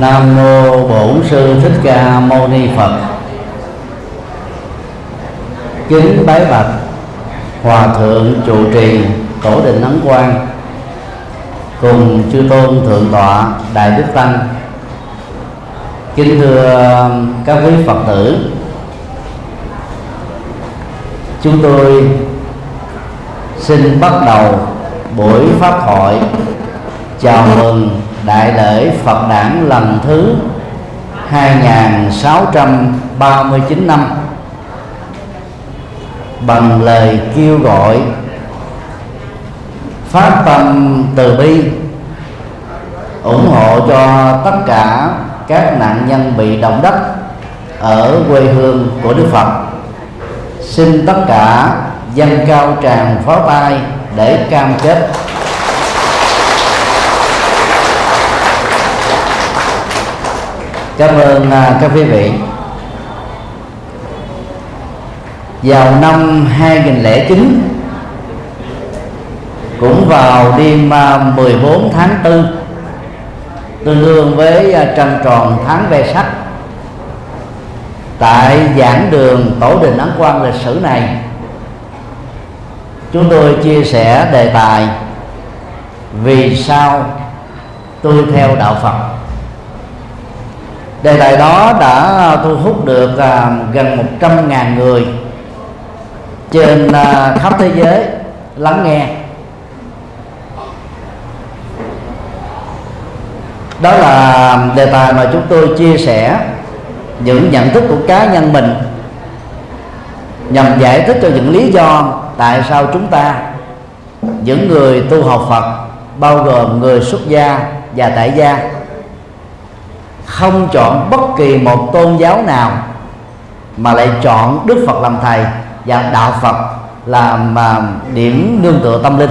Nam mô Bổn sư Thích Ca Mâu Ni Phật. Kính bái bạch, Hòa thượng trụ trì, Tổ đình Ấn Quang, cùng chư tôn thượng tọa Đại Đức Tăng. Kính thưa các quý Phật tử. Chúng tôi xin bắt đầu buổi pháp hội chào mừng đại lễ Phật đản lần thứ 2639 năm. Bằng lời kêu gọi phát tâm từ bi, ủng hộ cho tất cả các nạn nhân bị động đất ở quê hương của Đức Phật. Xin tất cả dân cao tràng pháo tay để cam kết. Cảm ơn à, các quý vị. Vào năm 2009 cũng vào đêm à, 14 tháng 4 tương đương với à, trăng tròn tháng ve sắc, tại giảng đường tổ đình ấn quan lịch sử này, chúng tôi chia sẻ đề tài vì sao tôi theo đạo phật đề tài đó đã thu hút được à, gần 100 ngàn người trên à, khắp thế giới lắng nghe. Đó là đề tài mà chúng tôi chia sẻ những nhận thức của cá nhân mình nhằm giải thích cho những lý do tại sao chúng ta, những người tu học Phật, bao gồm người xuất gia và tại gia không chọn bất kỳ một tôn giáo nào mà lại chọn Đức Phật làm thầy và đạo Phật làm à, điểm nương tựa tâm linh.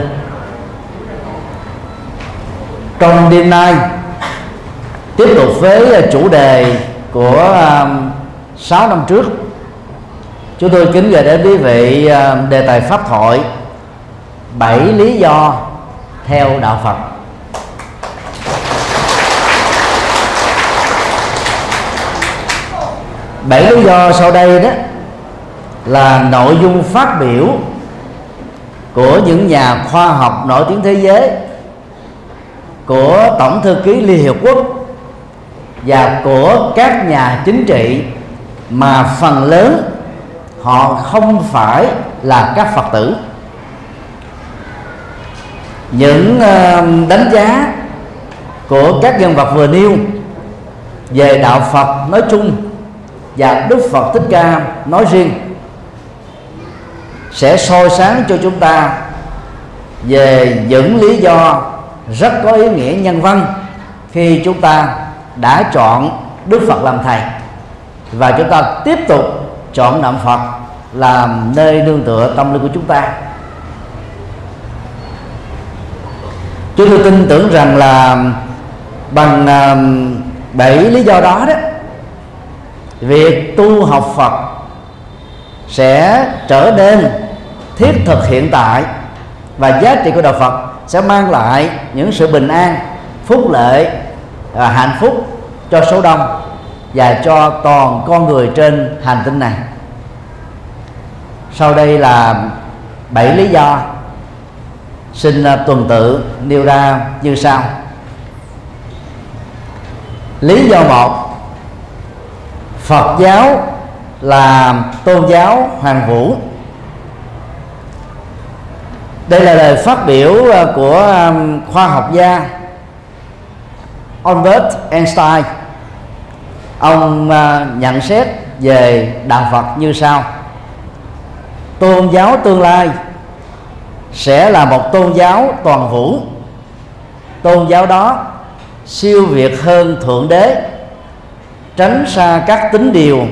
Trong đêm nay tiếp tục với chủ đề của à, uh, 6 năm trước chúng tôi kính gửi đến quý vị à, đề tài pháp thoại bảy lý do theo đạo Phật. Bảy lý do sau đây đó là nội dung phát biểu của những nhà khoa học nổi tiếng thế giới, của tổng thư ký liên hiệp quốc và của các nhà chính trị mà phần lớn họ không phải là các phật tử. Những ờ, đánh giá của các nhân vật vừa nêu về đạo phật nói chung và Đức Phật Thích Ca nói riêng, sẽ soi sáng cho chúng ta về những lý do rất có ý nghĩa nhân văn khi chúng ta đã chọn Đức Phật làm thầy. Và chúng ta tiếp tục chọn Niệm Phật làm nơi nương tựa tâm linh của chúng ta. Chúng tôi tin tưởng rằng là bằng à, bảy lý do đó đó việc tu học Phật sẽ trở nên thiết thực hiện tại và giá trị của đạo Phật sẽ mang lại những sự bình an, phúc lợi, và hạnh phúc cho số đông và cho toàn con người trên hành tinh này. Sau đây là bảy lý do xin à, tuần tự nêu ra như sau. Lý do một Phật giáo là tôn giáo hoàng vũ. Đây là lời phát biểu ờ, của khoa học gia Albert Einstein. Ông ờ, nhận xét về đạo Phật như sau. Tôn giáo tương lai sẽ là một tôn giáo toàn vũ. Tôn giáo đó siêu việt hơn thượng đế tránh xa các tính điều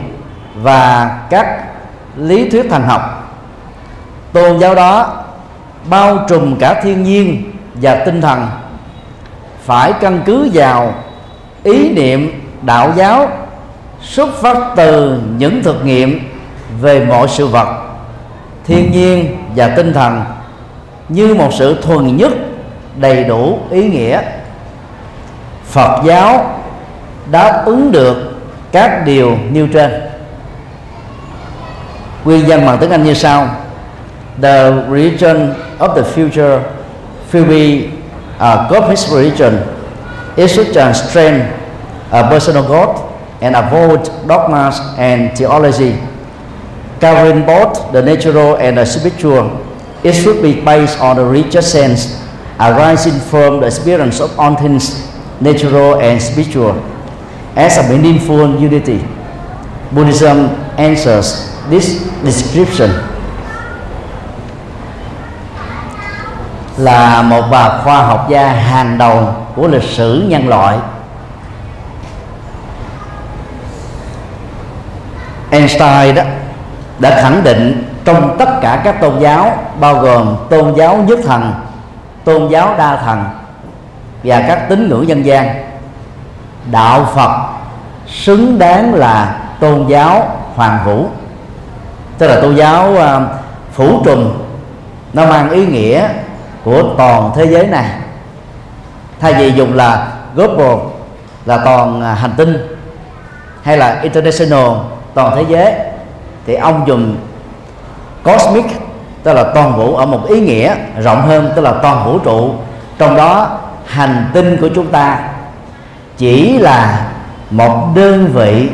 và các lý thuyết thần học. Tôn giáo đó bao trùm cả thiên nhiên và tinh thần. Phải căn cứ vào ý niệm đạo giáo xuất phát từ những thực nghiệm về mọi sự vật, thiên nhiên và tinh thần như một sự thuần nhất đầy đủ ý nghĩa. Phật giáo đáp ứng được các điều nêu trên. Nguyên nhân bằng tiếng Anh như sau. The religion of the future will be a God-based religion it should transcend a personal God and avoid dogmas and theology. Covering both the natural and the spiritual, it should be based on the religious sense arising from the experience of all things natural and spiritual as a meaningful unity. Buddhism answers this description là một bà khoa học gia hàng đầu của lịch sử nhân loại Einstein đó đã khẳng định trong tất cả các tôn giáo, bao gồm tôn giáo nhất thần, tôn giáo đa thần và các tín ngưỡng dân gian đạo phật xứng đáng là tôn giáo hoàng vũ. Tức là tôn giáo uh, phủ trùm nó mang ý nghĩa của toàn thế giới này. Thay vì dùng là global là toàn à, hành tinh hay là international toàn thế giới thì ông dùng cosmic tức là toàn vũ ở một ý nghĩa rộng hơn tức là toàn vũ trụ. Trong đó hành tinh của chúng ta chỉ là một đơn vị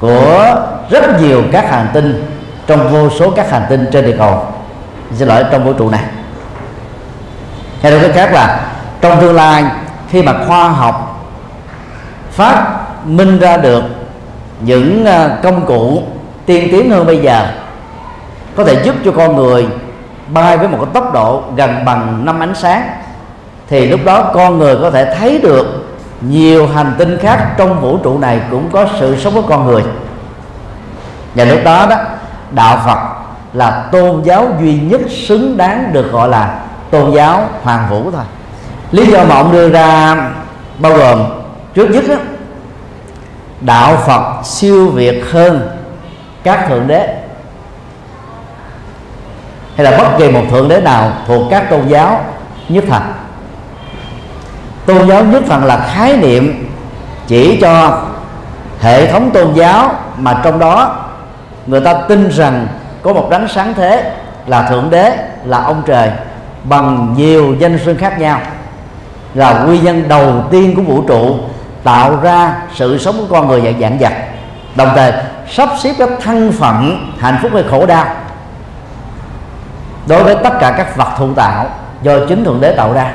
của rất nhiều các hành tinh trong vô số các hành tinh trên địa cầu. Xin lỗi, trong vũ trụ này. Hay nói cách khác là, trong tương lai, khi mà khoa học phát minh ra được những à, công cụ tiên tiến hơn bây giờ, có thể giúp cho con người bay với một cái tốc độ gần bằng năm ánh sáng, thì lúc đó con người có thể thấy được nhiều hành tinh khác trong vũ trụ này cũng có sự sống của con người. Và lúc đó đó đạo phật là tôn giáo duy nhất xứng đáng được gọi là tôn giáo hoàng vũ thôi. Lý do mà ông đưa ra bao gồm trước nhất đó, đạo phật siêu việt hơn các thượng đế. Hay là bất kỳ một thượng đế nào thuộc các tôn giáo nhất thần tôn giáo nhất phần là khái niệm chỉ cho hệ thống tôn giáo mà trong đó người ta tin rằng có một đấng sáng thế là thượng đế, là ông trời bằng nhiều danh xưng khác nhau, là nguyên nhân đầu tiên của vũ trụ tạo ra sự sống của con người dạng dạng vật. Đồng thời, sắp xếp các thân phận hạnh phúc hay khổ đau đối với tất cả các vật thụ tạo do chính thượng đế tạo ra.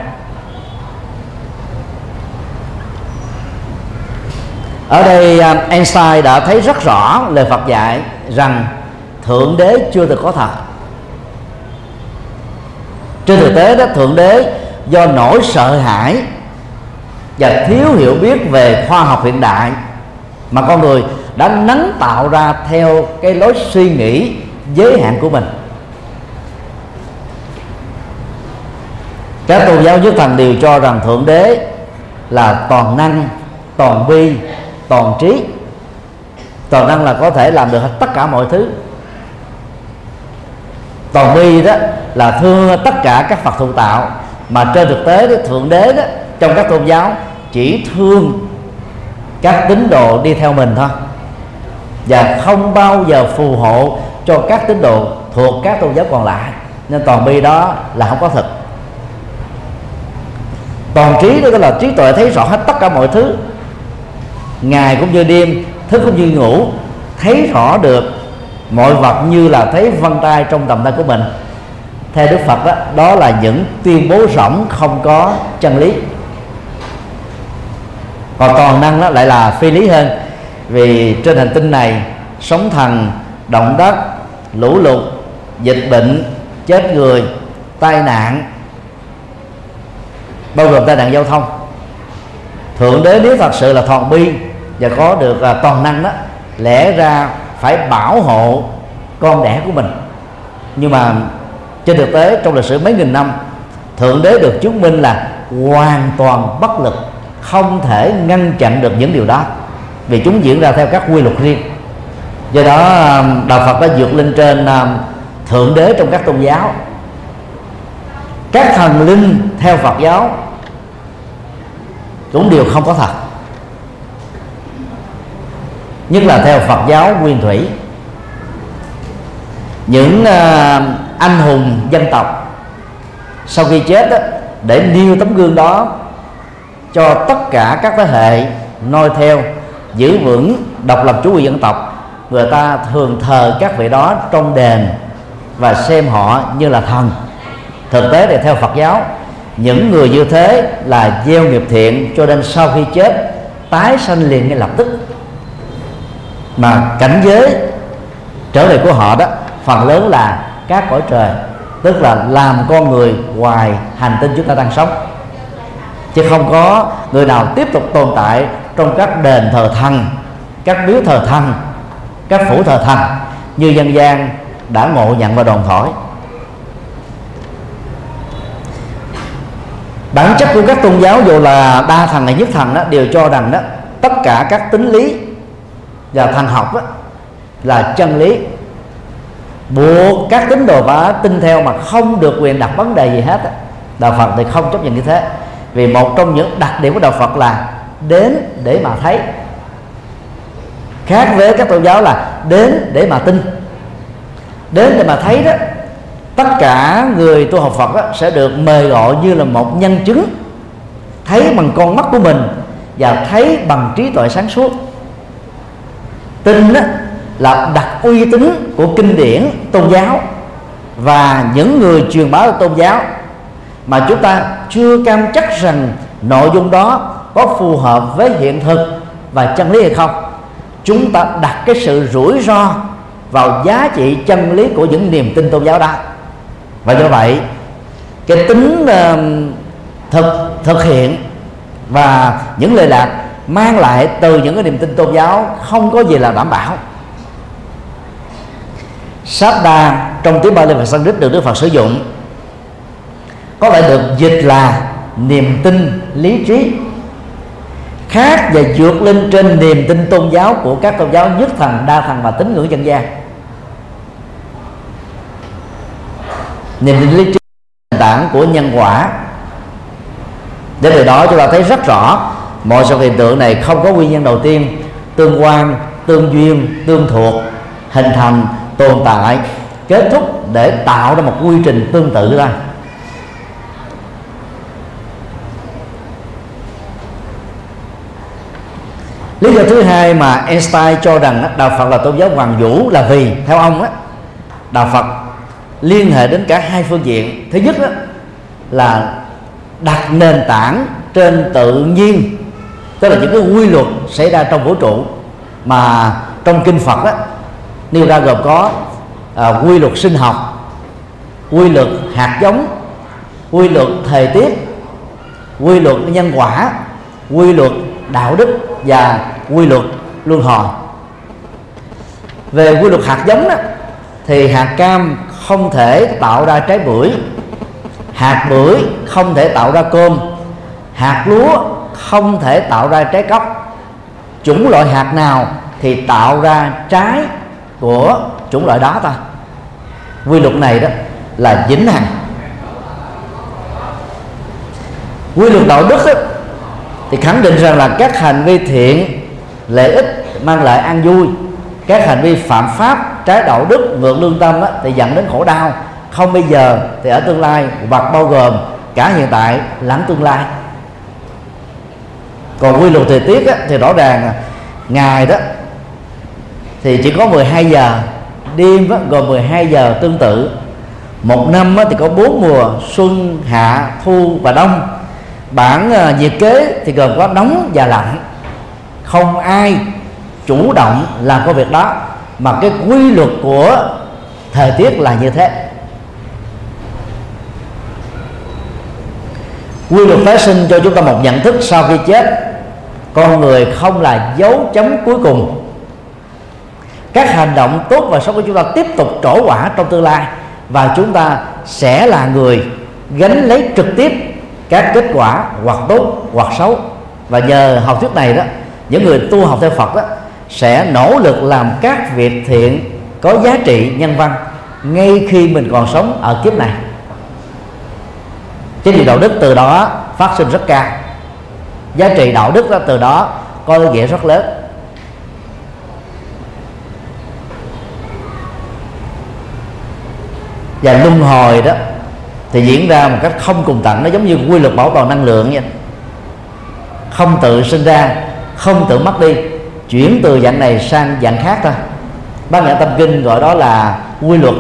Ở đây à, Einstein đã thấy rất rõ lời Phật dạy rằng thượng đế chưa từng có thật trên thực tế đó, thượng đế do nỗi sợ hãi và thiếu hiểu biết về khoa học hiện đại mà con người đã nắng tạo ra theo cái lối suy nghĩ giới hạn của mình. Các tôn giáo nhất thần đều cho rằng thượng đế là toàn năng, toàn bi toàn trí. Toàn năng là có thể làm được tất cả mọi thứ. Toàn bi đó là thương tất cả các phật thụ tạo mà trên thực tế đó, thượng đế đó trong các tôn giáo chỉ thương các tín đồ đi theo mình thôi. Và không bao giờ phù hộ cho các tín đồ thuộc các tôn giáo còn lại. Nên toàn bi đó là không có thực toàn trí đó là trí tuệ thấy rõ hết tất cả mọi thứ ngày cũng như đêm thức cũng như ngủ. Thấy rõ được mọi vật như là thấy vân tay trong tầm tay của mình. Theo đức phật đó, đó là những tuyên bố rỗng không có chân lý. Còn toàn năng đó lại là phi lý hơn. Vì trên hành tinh này sóng thần động đất lũ lụt dịch bệnh chết người tai nạn bao gồm tai nạn giao thông. Thượng đế nếu thật sự là thọn bi và có được uh, toàn năng đó lẽ ra phải bảo hộ con đẻ của mình. Nhưng mà trên thực tế trong lịch sử mấy nghìn năm thượng đế được chứng minh là hoàn toàn bất lực không thể ngăn chặn được những điều đó vì chúng diễn ra theo các quy luật riêng. Do đó à, đạo phật đã vượt lên trên à, thượng đế trong các tôn giáo. Các thần linh theo phật giáo cũng đều không có thật nhất là theo Phật giáo nguyên thủy. Những uh, anh hùng dân tộc sau khi chết đó, để nêu tấm gương đó cho tất cả các thế hệ noi theo giữ vững độc lập chủ quyền dân tộc người ta thường thờ các vị đó trong đền và xem họ như là thần. Thực tế thì theo Phật giáo những người như thế là gieo nghiệp thiện cho nên sau khi chết tái sanh liền ngay lập tức mà cảnh giới trở về của họ đó phần lớn là các cõi trời tức là làm con người ngoài hành tinh chúng ta đang sống. Chứ không có người nào tiếp tục tồn tại trong các đền thờ thần các miếu thờ thần các phủ thờ thần như dân gian đã ngộ nhận và đồn thổi. Bản chất của các tôn giáo dù là đa thần hay nhất thần đó, đều cho rằng đó tất cả các tính lý và thần học đó, là chân lý. Buộc các tín đồ và tin theo mà không được quyền đặt vấn đề gì hết đạo phật thì không chấp nhận như thế. Vì một trong những đặc điểm của đạo phật là đến để mà thấy. Khác với các tôn giáo là đến để mà tin. Đến để mà thấy đó tất cả người tu học Phật đó, sẽ được mời gọi như là một nhân chứng thấy bằng con mắt của mình và thấy bằng trí tuệ sáng suốt tin đó là đặt uy tín của kinh điển tôn giáo và những người truyền bá tôn giáo. Mà chúng ta chưa cam chắc rằng nội dung đó có phù hợp với hiện thực và chân lý hay không. Chúng ta đặt cái sự rủi ro vào giá trị chân lý của những niềm tin tôn giáo đó. Và do vậy cái tính uh, thực thực hiện và những lời lạc mang lại từ những cái niềm tin tôn giáo, không có gì là đảm bảo. Sabda trong tiếng Bali và Sanskrit được Đức Phật sử dụng, có thể được dịch là niềm tin lý trí, khác và vượt lên trên niềm tin tôn giáo của các tôn giáo nhất thần, đa thần và tín ngưỡng dân gian. Niềm tin lý trí nền tảng của nhân quả. Để từ đó chúng ta thấy rất rõ mọi sự hiện tượng này không có nguyên nhân đầu tiên, tương quan, tương duyên, tương thuộc, hình thành, tồn tại, kết thúc để tạo ra một quy trình tương tự ra. Lý do thứ hai mà Einstein cho rằng đạo Phật là tôn giáo hoàng vũ là vì, theo ông á, đạo Phật liên hệ đến cả hai phương diện. Thứ nhất đó là đặt nền tảng trên tự nhiên tức là những cái quy luật xảy ra trong vũ trụ mà trong kinh Phật đó nêu ra gồm có à, quy luật sinh học quy luật hạt giống quy luật thời tiết quy luật nhân quả quy luật đạo đức và quy luật luân hồi. Về quy luật hạt giống đó thì hạt cam không thể tạo ra trái bưởi hạt bưởi không thể tạo ra cơm hạt lúa không thể tạo ra trái cốc chủng loại hạt nào thì tạo ra trái của chủng loại đó ta? Quy luật này đó là dính hằng. Quy luật đạo đức đó, thì khẳng định rằng là các hành vi thiện lợi ích mang lại an vui các hành vi phạm pháp trái đạo đức vượt lương tâm á, thì dẫn đến khổ đau. Không bây giờ thì ở tương lai hoặc bao gồm cả hiện tại lẫn tương lai còn quy luật thời tiết á, thì rõ ràng ngày đó thì chỉ có 12 giờ đêm á, gồm 12 giờ tương tự. Một năm á, thì có bốn mùa xuân hạ thu và đông. Bản à, nhiệt kế thì gồm có nóng và lạnh. Không ai chủ động làm công việc đó mà cái quy luật của thời tiết là như thế. Quy luật tái sinh cho chúng ta một nhận thức sau khi chết con người không là dấu chấm cuối cùng. Các hành động tốt và xấu của chúng ta tiếp tục trổ quả trong tương lai và chúng ta sẽ là người gánh lấy trực tiếp các kết quả hoặc tốt hoặc xấu. Và nhờ học thuyết này đó, những người tu học theo Phật đó sẽ nỗ lực làm các việc thiện có giá trị nhân văn ngay khi mình còn sống ở kiếp này. Chính vì đạo đức từ đó phát sinh rất cao giá trị đạo đức đó, từ đó có ý nghĩa rất lớn. Và luân hồi đó thì diễn ra một cách không cùng tận, nó giống như quy luật bảo toàn năng lượng vậy. Không tự sinh ra, không tự mất đi, chuyển từ dạng này sang dạng khác thôi. Bác nhã tâm kinh gọi đó là quy luật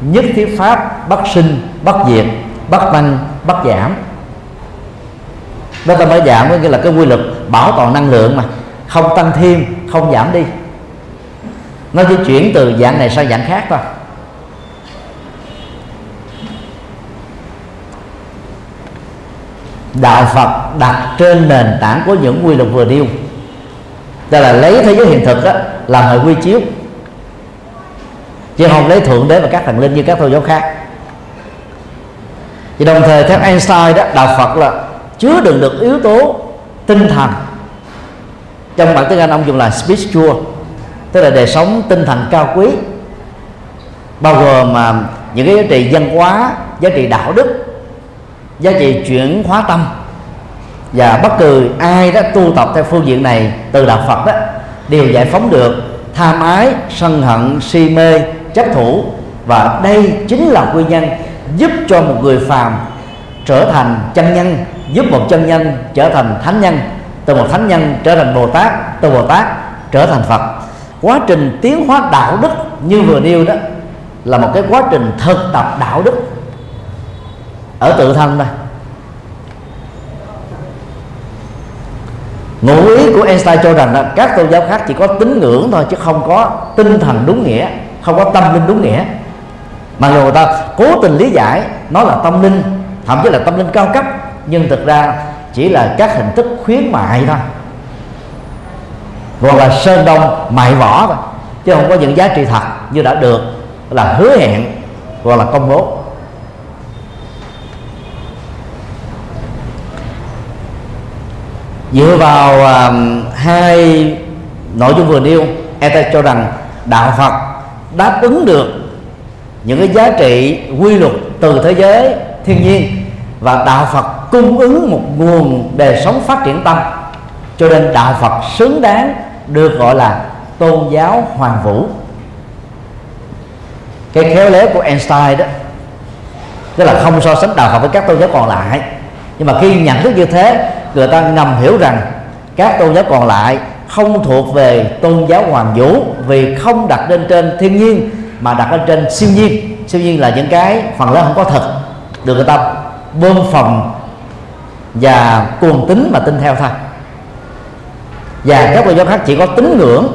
nhất thiết pháp, bất sinh, bất diệt, bất tăng, bất giảm nó ta mới giảm, có nghĩa là cái quy luật bảo toàn năng lượng mà. Không tăng thêm, không giảm đi. Nó chỉ chuyển từ dạng này sang dạng khác thôi. Đạo phật đặt trên nền tảng của những quy luật vừa nêu. Tức là lấy thế giới hiện thực đó làm hệ quy chiếu. Chứ không lấy thượng đế và các thần linh như các tôn giáo khác. Thì đồng thời theo Einstein đó, đạo Phật là chứa đựng được yếu tố tinh thần. Trong bản tiếng Anh ông dùng là spiritual tức là đời sống tinh thần cao quý, bao gồm mà những cái giá trị văn hóa, giá trị đạo đức, giá trị chuyển hóa tâm. Và bất cứ ai đó tu tập theo phương diện này từ đạo Phật đó, đều giải phóng được tham ái, sân hận, si mê, chấp thủ. Và đây chính là nguyên nhân giúp cho một người phàm trở thành chân nhân giúp một chân nhân trở thành thánh nhân, từ một thánh nhân trở thành bồ tát, từ bồ tát trở thành phật. Quá trình tiến hóa đạo đức như vừa nêu đó là một cái quá trình thực tập đạo đức ở tự thân đây. Ngụ ý của Einstein cho rằng là các tôn giáo khác chỉ có tín ngưỡng thôi chứ không có tinh thần đúng nghĩa, không có tâm linh đúng nghĩa. Mà người ta cố tình lý giải nó là tâm linh, thậm chí là tâm linh cao cấp nhưng thực ra chỉ là các hình thức khuyến mại thôi. Hoặc là sơn đông mại vỏ, thôi chứ không có những giá trị thật như đã được là hứa hẹn hoặc là công bố. Dựa vào um, hai nội dung vừa nêu ta cho rằng đạo Phật đáp ứng được những cái giá trị quy luật từ thế giới thiên nhiên và đạo Phật cung ứng một nguồn đời sống phát triển tâm. Cho nên đạo Phật xứng đáng được gọi là tôn giáo hoàng vũ. Cái khéo léo của Einstein đó, tức là không so sánh đạo Phật với các tôn giáo còn lại. Nhưng mà khi nhận thức như thế, người ta ngầm hiểu rằng các tôn giáo còn lại không thuộc về tôn giáo hoàng vũ vì không đặt lên trên thiên nhiên, mà đặt lên trên siêu nhiên. Siêu nhiên là những cái phần lớn không có thật, được người ta bơm phòng và cuồng tính mà tin theo thôi. Và các tôn giáo khác chỉ có tín ngưỡng,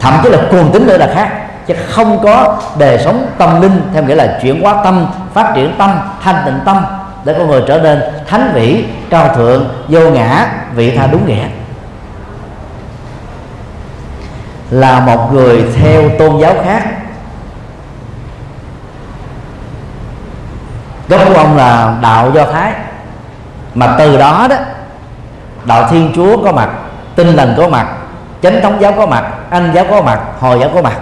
thậm chí là cuồng tính nữa là khác. Chứ không có đời sống tâm linh theo nghĩa là chuyển hóa tâm, phát triển tâm, thanh tịnh tâm, để con người trở nên thánh vĩ, cao thượng, vô ngã, vị tha đúng nghĩa. Là một người theo tôn giáo khác. Gốc của ông là đạo do thái mà từ đó đó, đạo thiên chúa có mặt, tinh lành có mặt, chánh thống giáo có mặt, anh giáo có mặt, hồi giáo có mặt.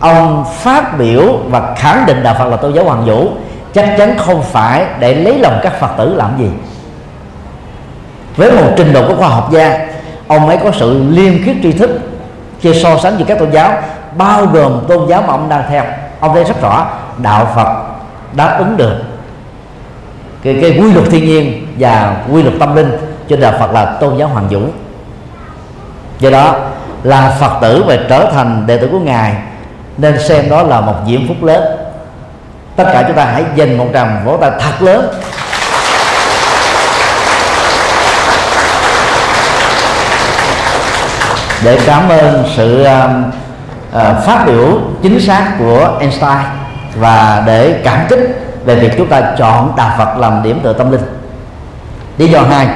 Ông phát biểu và khẳng định đạo phật là tôn giáo hoàng vũ, chắc chắn không phải để lấy lòng các phật tử làm gì. Với một trình độ của khoa học gia, ông ấy có sự liêm khiết tri thức khi so sánh với các tôn giáo, bao gồm tôn giáo mà ông đang theo. Ông thấy rất rõ, đạo phật đáp ứng được cái, cái quy luật thiên nhiên và quy luật tâm linh cho đạo phật là tôn giáo hoàng dũng do đó là phật tử và trở thành đệ tử của ngài nên xem đó là một diễm phúc lớn. Tất cả chúng ta hãy dành một tràng vỗ tay thật lớn. Để cảm ơn sự uh, uh, phát biểu chính xác của Einstein và để cảm kích về việc chúng ta chọn đạo Phật làm điểm tựa tâm linh. Lý do hai,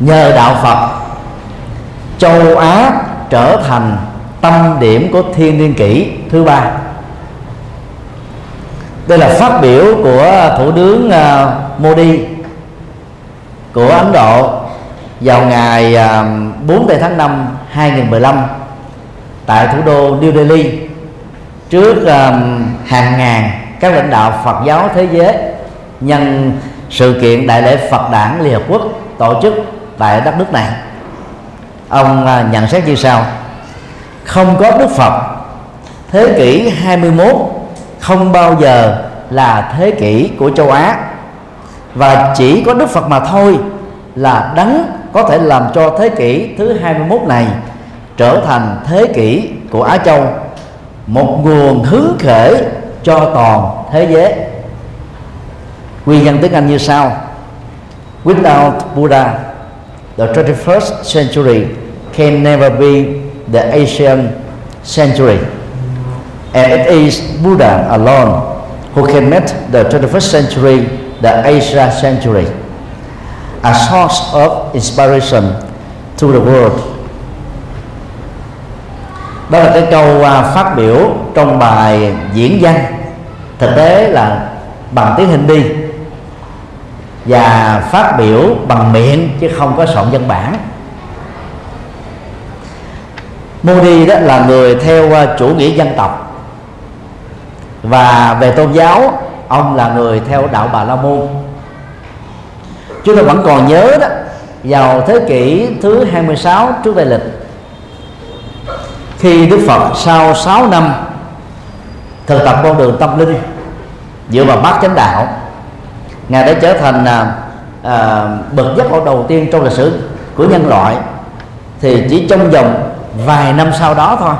nhờ đạo Phật, châu Á trở thành tâm điểm của thiên niên kỷ thứ ba. Đây là phát biểu của thủ tướng à, Modi, của Ấn Độ vào ngày à, 4 tháng 5 2015 tại thủ đô New Delhi trước à, hàng ngàn các lãnh đạo Phật giáo thế giới, nhân sự kiện đại lễ Phật đản Liên Hợp Quốc tổ chức tại đất nước này, ông à, nhận xét như sau. Không có Đức Phật, thế kỷ 21 không bao giờ là thế kỷ của châu Á. Và chỉ có Đức Phật mà thôi là đấng có thể làm cho thế kỷ thứ 21 này trở thành thế kỷ của Á Châu, một nguồn hứng khởi cho toàn thế giới. Nguyên nhân tiếng Anh như sau. Without Buddha, the 21st century can never be the Asian century. And it is Buddha alone who can make the 21st century the Asia century, a source of inspiration to the world. Đó là cái câu à, phát biểu trong bài diễn văn thực tế là bằng tiếng Hindi và phát biểu bằng miệng chứ không có soạn văn bản. Modi đó là người theo à, chủ nghĩa dân tộc. Và về tôn giáo, ông là người theo đạo Bà La Môn. Chúng ta vẫn còn nhớ đó, vào thế kỷ thứ 26 trước đại lịch, khi Đức Phật sau 6 năm thực tập con đường tâm linh dựa vào bát chánh đạo ngài đã trở thành à, à, bậc giác ngộ đầu tiên trong lịch sử của nhân loại. Thì chỉ trong vòng vài năm sau đó thôi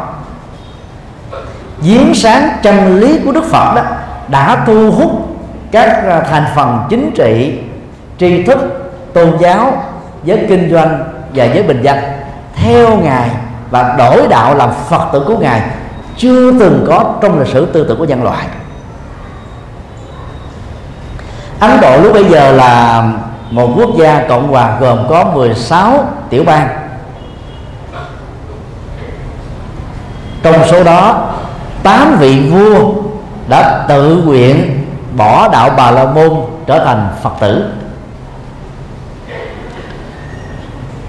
giếng sáng chân lý của Đức Phật đó đã thu hút các à, thành phần chính trị tri thức tôn giáo giới kinh doanh và giới bình dân theo ngài và đổi đạo làm phật tử của ngài chưa từng có trong lịch sử tư tưởng của nhân loại. Ấn Độ lúc bây giờ là một quốc gia cộng hòa gồm có 16 tiểu bang. Trong số đó 8 vị vua đã tự nguyện bỏ đạo Bà La Môn trở thành Phật tử.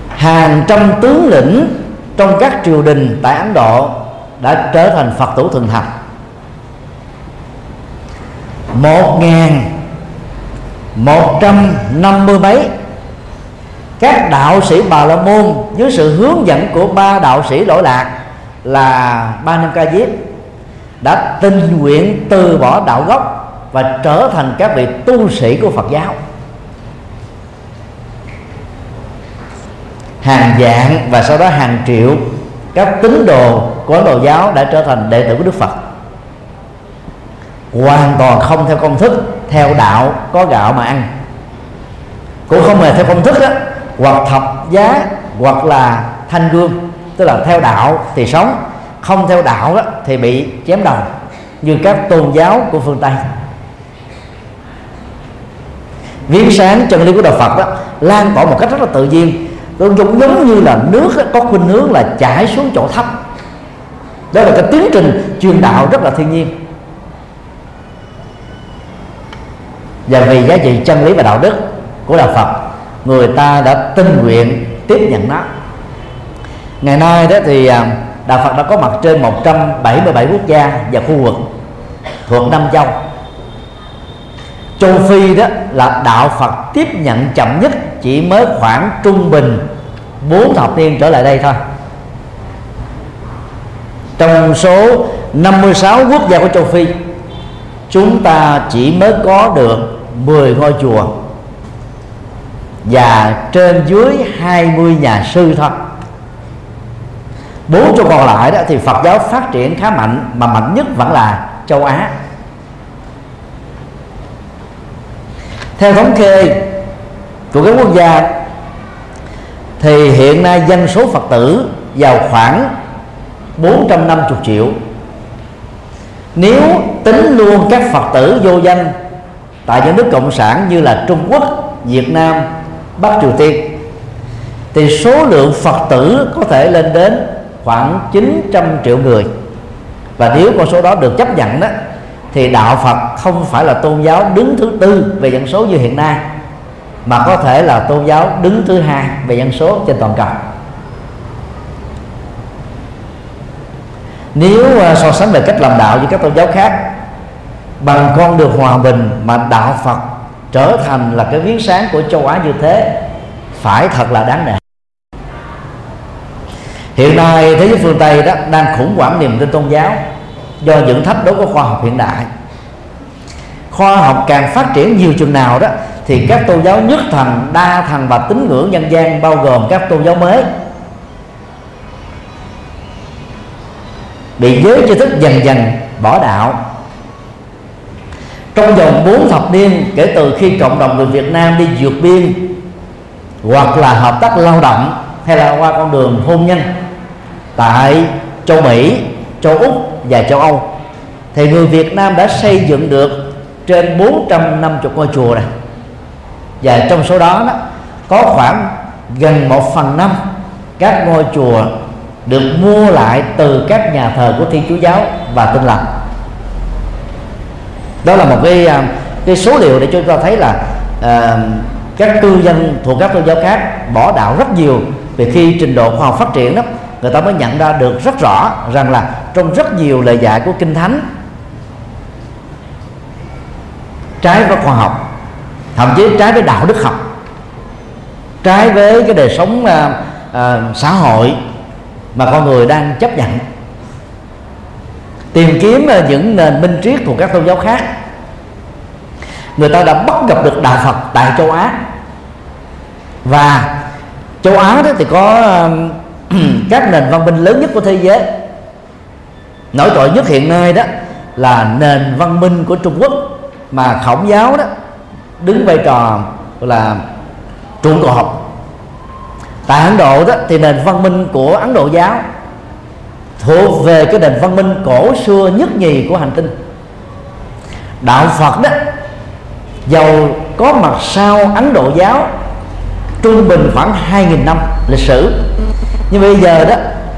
Hàng trăm tướng lĩnh trong các triều đình tại Ấn Độ đã trở thành Phật tử thường thành một ngàn một trăm năm mươi mấy. Các đạo sĩ Bà La Môn dưới sự hướng dẫn của ba đạo sĩ lỗi lạc là ba năm ca diếp đã tình nguyện từ bỏ đạo gốc và trở thành các vị tu sĩ của Phật giáo. Hàng vạn và sau đó hàng triệu các tín đồ của Ấn Độ giáo đã trở thành đệ tử của Đức Phật. Hoàn toàn không theo công thức theo đạo có gạo mà ăn. Cũng không hề theo công thức á hoặc thập giá hoặc là thanh gương tức là theo đạo thì sống không theo đạo đó, thì bị chém đầu như các tôn giáo của phương tây. Viếng sáng chân lý của đạo phật đó lan tỏa một cách rất là tự nhiên. Cũng giống giống như là nước có khuynh hướng là chảy xuống chỗ thấp. Đó là cái tiến trình truyền đạo rất là thiên nhiên. Và vì giá trị chân lý và đạo đức của đạo Phật, người ta đã tinh nguyện tiếp nhận nó. Ngày nay đó thì à, đạo Phật đã có mặt trên 177 quốc gia và khu vực thuộc năm châu. Châu Phi đó là đạo Phật tiếp nhận chậm nhất, chỉ mới khoảng trung bình bốn thập niên trở lại đây thôi. Trong số 56 quốc gia của châu Phi, chúng ta chỉ mới có được 10 ngôi chùa. Và trên dưới 20 nhà sư thôi. Bốn châu còn lại đó thì Phật giáo phát triển khá mạnh, mà mạnh nhất vẫn là châu Á. Theo thống kê của các quốc gia, thì hiện nay dân số Phật tử vào khoảng 450 triệu. Nếu tính luôn các Phật tử vô danh tại những nước cộng sản như là Trung Quốc, Việt Nam, Bắc Triều Tiên thì số lượng Phật tử có thể lên đến khoảng 900 triệu người. Và nếu con số đó được chấp nhận đó thì đạo Phật không phải là tôn giáo đứng thứ tư về dân số như hiện nay mà có thể là tôn giáo đứng thứ hai về dân số trên toàn cầu. Nếu à, so sánh về cách làm đạo với các tôn giáo khác bằng con đường hòa bình mà đạo Phật trở thành là cái viếng sáng của châu Á như thế, phải thật là đáng nể. Hiện nay thế giới phương Tây đó đang khủng hoảng niềm tin tôn giáo do những thách đố của khoa học hiện đại. Khoa học càng phát triển nhiều chừng nào đó thì các tôn giáo nhất thần, đa thần và tín ngưỡng nhân gian bao gồm các tôn giáo mới bị giới tri thức dần dần bỏ đạo trong vòng 4 thập niên kể từ khi cộng đồng người Việt Nam đi vượt biên hoặc là hợp tác lao động hay là qua con đường hôn nhân tại châu Mỹ, châu Úc và châu Âu thì người Việt Nam đã xây dựng được trên 450 ngôi chùa này và trong số đó, đó có khoảng gần một phần năm các ngôi chùa được mua lại từ các nhà thờ của Thiên Chúa giáo và Tin lành đó là một cái à, cái số liệu để chúng ta thấy là uh, các cư dân thuộc các tôn giáo khác bỏ đạo rất nhiều vì khi trình độ khoa học phát triển đó người ta mới nhận ra được rất rõ rằng là trong rất nhiều lời dạy của kinh thánh trái với khoa học thậm chí trái với đạo đức học trái với cái đời sống uh, uh, xã hội mà con người đang chấp nhận tìm kiếm ờ, những nền minh triết thuộc các tôn giáo khác. Người ta đã bắt gặp được đạo Phật tại châu Á. Và châu Á đó thì có các nền văn minh lớn nhất của thế giới. Nổi trội nhất hiện nay đó là nền văn minh của Trung Quốc mà khổng giáo đó đứng vai trò là trụ cột. Tại Ấn Độ đó thì nền văn minh của Ấn Độ giáo thuộc về cái nền văn minh cổ xưa nhất nhì của hành tinh. Đạo Phật đó dầu có mặt sau Ấn Độ giáo, trung bình khoảng 2.000 năm lịch sử. Nhưng bây giờ đó,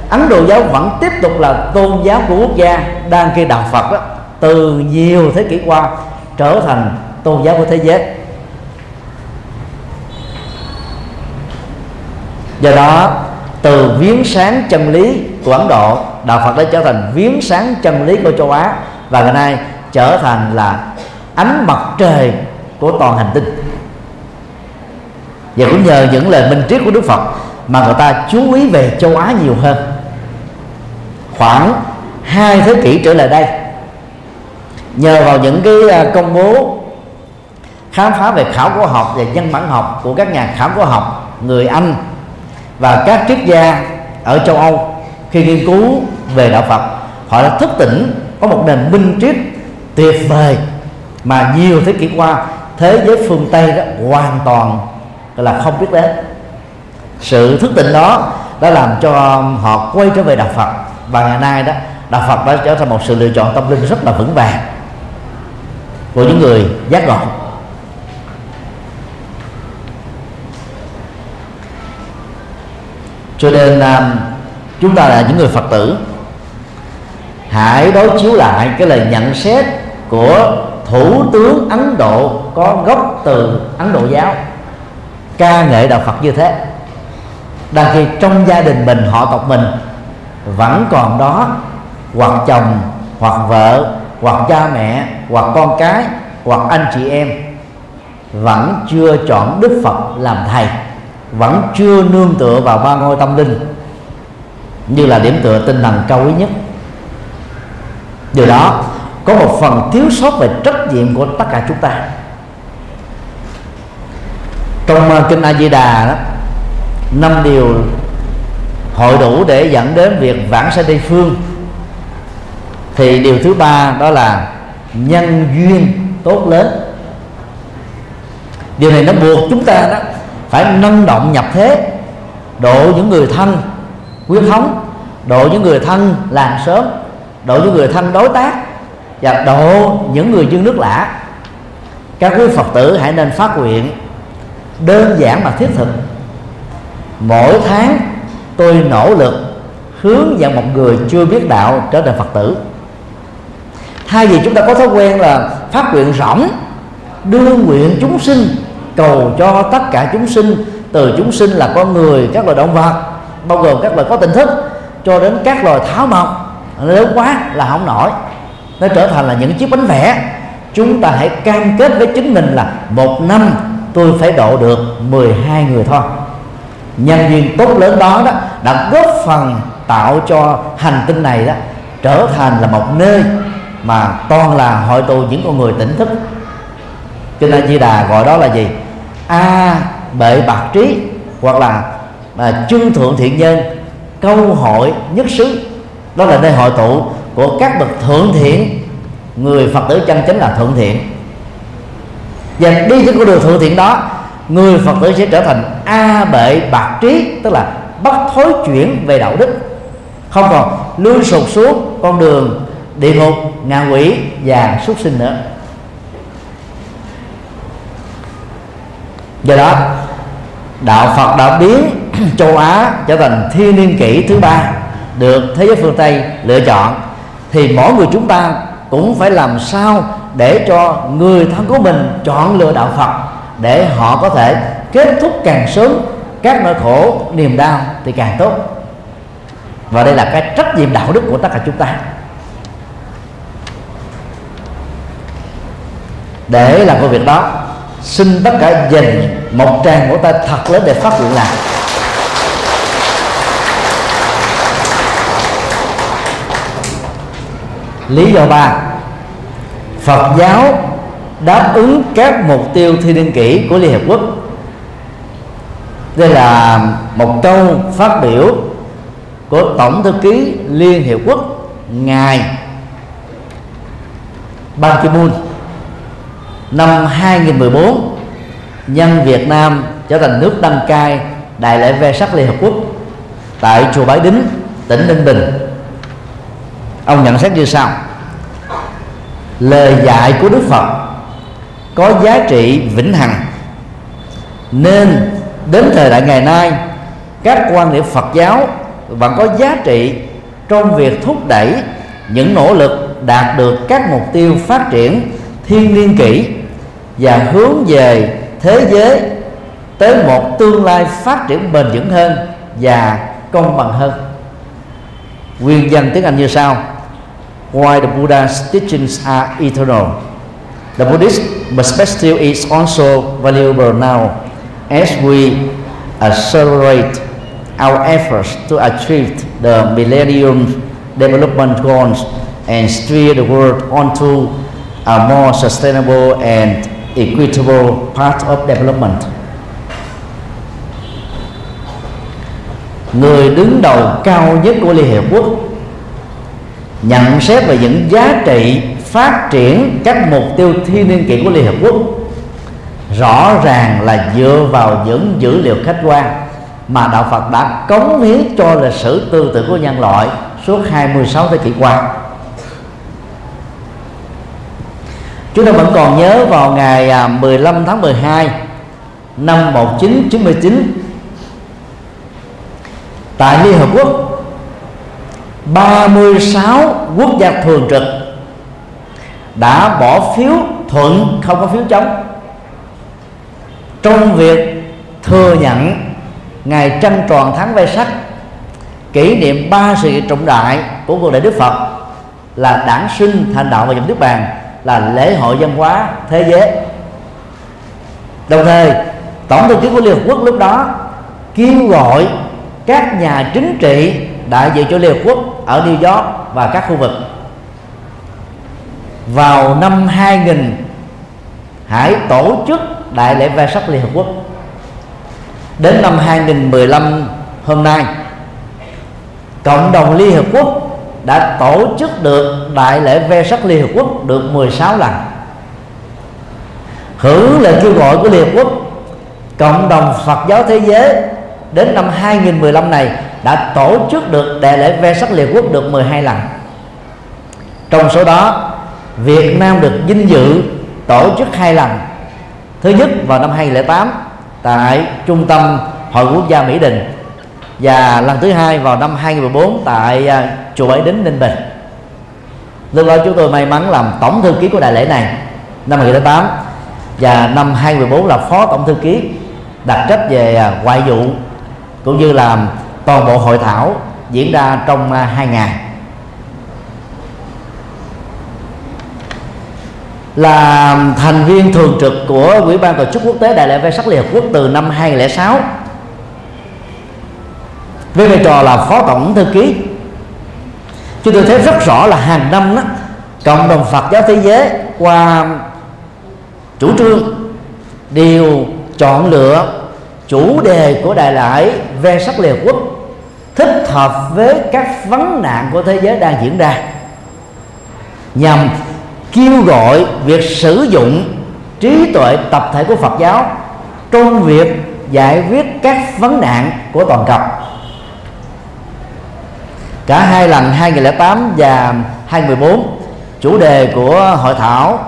Ấn Độ giáo vẫn tiếp tục là tôn giáo của quốc gia đang kia đạo Phật đó, từ nhiều thế kỷ qua trở thành tôn giáo của thế giới. Do đó, từ viếng sáng chân lý của Ấn Độ, đạo Phật đã trở thành viếng sáng chân lý của châu Á và ngày nay trở thành là ánh mặt trời của toàn hành tinh. Và cũng nhờ những lời minh triết của Đức Phật mà người ta chú ý về châu Á nhiều hơn. Khoảng hai thế kỷ trở lại đây, nhờ vào những cái à, công bố khám phá về khảo cổ học và nhân bản học của các nhà khảo cổ học người Anh và các triết gia ở châu Âu khi nghiên cứu về đạo Phật, họ đã thức tỉnh, có một nền minh triết tuyệt vời mà nhiều thế kỷ qua, thế giới phương Tây đó hoàn toàn là không biết đến. Sự thức tỉnh đó đã làm cho họ quay trở về đạo Phật và ngày nay đó, đạo Phật đã trở thành một sự lựa chọn tâm linh rất là vững vàng của những người giác ngộ. Cho nên à, chúng ta là những người phật tử. Hãy đối chiếu lại cái lời nhận xét của thủ tướng ấn độ có gốc từ ấn độ giáo. Ca ngợi đạo phật như thế. Đang khi trong gia đình mình, họ tộc mình vẫn còn đó, hoặc chồng, hoặc vợ, hoặc cha mẹ, hoặc con cái, hoặc anh chị em, vẫn chưa chọn đức phật làm thầy, vẫn chưa nương tựa vào ba ngôi tâm linh như là điểm tựa tinh thần cao quý nhất. Điều đó có một phần thiếu sót về trách nhiệm của tất cả chúng ta. Trong ờ, kinh A Di Đà đó, năm điều hội đủ để dẫn đến việc vãng sanh tây phương, thì điều thứ ba đó là nhân duyên tốt lớn. Điều này nó buộc chúng ta đó phải năng động nhập thế, độ những người thân quyết thống, độ những người thân làng sớm độ những người thân đối tác và độ những người dân nước lạ các quý phật tử hãy nên phát nguyện đơn giản mà thiết thực. Mỗi tháng tôi nỗ lực hướng dẫn một người chưa biết đạo trở thành phật tử. Thay vì chúng ta có thói quen là phát nguyện rỗng, đưa nguyện chúng sinh, cầu cho tất cả chúng sinh, từ chúng sinh là con người, các loài động vật bao gồm các loài có tình thức, cho đến các loài tháo mộc. Lớn quá là không nổi. Nó trở thành là những chiếc bánh vẽ. Chúng ta hãy cam kết với chính mình là một năm tôi phải độ được 12 người thôi. Nhân viên tốt lớn đó đó đã góp phần tạo cho hành tinh này đó trở thành là một nơi mà toàn là hội tụ những con người tỉnh thức. Cho nên di đà gọi đó là gì? A bệ bạc trí hoặc là mà chư thượng thiện nhân, câu hội nhất xứ, đó là nơi hội tụ của các bậc thượng thiện. Người phật tử chân chính là thượng thiện. Và đi trên con đường thượng thiện đó, người phật tử sẽ trở thành a bệ bạc trí, tức là bất thối chuyển về đạo đức. Không còn lưu sụt xuống con đường địa ngục, ngạ quỷ và súc sinh nữa. Do đó, đạo phật đã biến châu á trở thành thiên niên kỷ thứ ba được thế giới phương tây lựa chọn, thì mỗi người chúng ta cũng phải làm sao để cho người thân của mình chọn lựa đạo phật để họ có thể kết thúc càng sớm các nỗi khổ, niềm đau thì càng tốt. Và đây là cái trách nhiệm đạo đức của tất cả chúng ta. Để làm công việc đó, xin tất cả dành một tràng của ta thật lớn để phát nguyện làm lý do ba phật giáo đáp ứng các mục tiêu thi niên kỷ của liên hiệp quốc đây là một câu phát biểu của tổng thư ký liên hiệp quốc ngài Ban Ki-moon năm 2014 nhân Việt Nam trở thành nước đăng cai đại lễ ve sắc Liên Hợp Quốc tại chùa Bái Đính, tỉnh Ninh Bình. Ông nhận xét như sau: lời dạy của Đức Phật có giá trị vĩnh hằng. Nên đến thời đại ngày nay, các quan niệm Phật giáo vẫn có giá trị trong việc thúc đẩy những nỗ lực đạt được các mục tiêu phát triển thiên niên kỷ và hướng về thế giới tới một tương lai phát triển bền vững hơn và công bằng hơn. Nguyên văn tiếng Anh như sau. Why the Buddha's teachings are eternal The Buddhist perspective is also valuable now as we accelerate our efforts to achieve the Millennium Development Goals and steer the world onto a more sustainable and equitable path of development. Người đứng đầu cao nhất của Liên Hiệp Quốc nhận xét về những giá trị phát triển các mục tiêu thiên niên kỷ của Liên Hợp Quốc. Rõ ràng là dựa vào những dữ liệu khách quan mà đạo Phật đã cống hiến cho lịch sử tư tưởng của nhân loại suốt 26 thế kỷ qua. Chúng ta vẫn còn nhớ vào ngày à, 15 tháng 12 năm 1999 tại Liên Hợp Quốc 36 quốc gia thường trực đã bỏ phiếu thuận không có phiếu chống. Trong việc thừa nhận ngày trăng tròn tháng vây sắc, kỷ niệm ba sự kiện trọng đại của cuộc đời Đức Phật là đản sinh, thành đạo và nhập nước bàn, là lễ hội văn hóa thế giới. Đồng thời, tổng thư ký của liên hợp quốc lúc đó kêu gọi các nhà chính trị đại diện cho liên hợp quốc ở New York và các khu vực. Vào năm 2000 hãy tổ chức đại lễ ve sắc liên hợp quốc. Đến năm 2015 hôm nay, cộng đồng liên hợp quốc đã tổ chức được đại lễ ve sắc liên hợp quốc được 16 lần. Hưởng lời kêu gọi của liên hợp quốc, cộng đồng Phật giáo thế giới, đến năm 2015 này đã tổ chức được đại lễ ve sắc liệt quốc được 12 lần. Trong số đó, Việt Nam được vinh dự tổ chức hai lần. Thứ nhất vào năm 2008 tại trung tâm hội quốc gia Mỹ Đình và lần thứ hai vào năm 2014 tại à, chùa Bảy Đính, Ninh Bình. Lúc đó chúng tôi may mắn làm tổng thư ký của đại lễ này năm 2008 và năm 2014 là phó tổng thư ký đặc trách về à, ngoại vụ cũng như làm toàn bộ hội thảo diễn ra trong à, hai ngày. Là thành viên thường trực của Ủy ban tổ chức quốc tế Đại lễ Vê sắc Liên Hợp Quốc từ năm 2006 với vai trò là phó tổng thư ký, chúng tôi thấy rất rõ là hàng năm đó cộng đồng Phật giáo thế giới qua chủ trương đều chọn lựa chủ đề của đại lễ ve sắc liệt quốc thích hợp với các vấn nạn của thế giới đang diễn ra. Nhằm kêu gọi việc sử dụng trí tuệ tập thể của Phật giáo trong việc giải quyết các vấn nạn của toàn cầu. Cả hai lần 2008 và 2014 chủ đề của hội thảo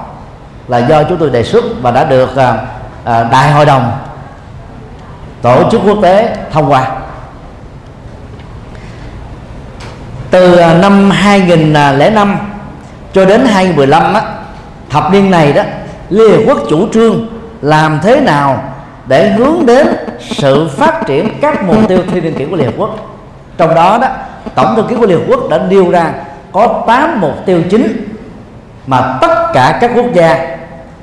là do chúng tôi đề xuất và đã được à, à, đại hội đồng tổ chức quốc tế thông qua. Từ à, năm 2005 cho đến 2015 á, thập niên này đó Liên Hợp Quốc chủ trương làm thế nào để hướng đến sự phát triển các mục tiêu thiên niên kỷ của Liên Hợp Quốc. Trong đó đó tổng thư ký của Liên Hợp Quốc đã nêu ra có 8 mục tiêu chính mà tất cả các quốc gia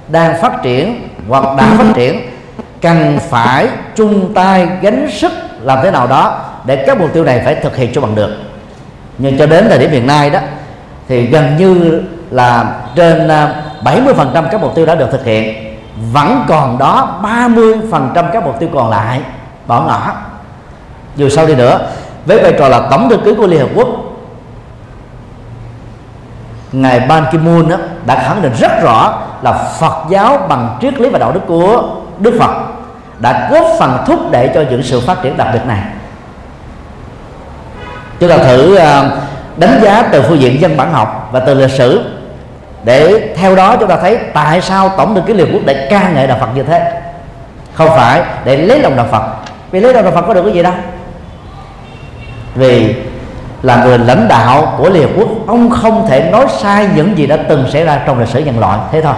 đang phát triển hoặc đã phát triển cần phải chung tay gánh sức làm thế nào đó để các mục tiêu này phải thực hiện cho bằng được nhưng cho đến thời điểm hiện nay đó, thì gần như là trên à, 70% các mục tiêu đã được thực hiện. Vẫn còn đó 30% các mục tiêu còn lại bỏ ngỏ. Dù sau đi nữa, với vai trò là tổng thư ký của Liên Hợp Quốc, ngài Ban Ki Moon đã khẳng định rất rõ là Phật giáo bằng triết lý và đạo đức của Đức Phật đã góp phần thúc đẩy cho những sự phát triển đặc biệt này chúng ta thử ờ, đánh giá từ phương diện dân bản học và từ lịch sử. Để theo đó chúng ta thấy tại sao tổng thư ký liên quốc để ca ngợi đạo Phật như thế. Không phải để lấy lòng đạo Phật. Vì lấy lòng đạo Phật có được cái gì đâu. Vì là người lãnh đạo của Liên Quốc, ông không thể nói sai những gì đã từng xảy ra trong lịch sử nhân loại. Thế thôi.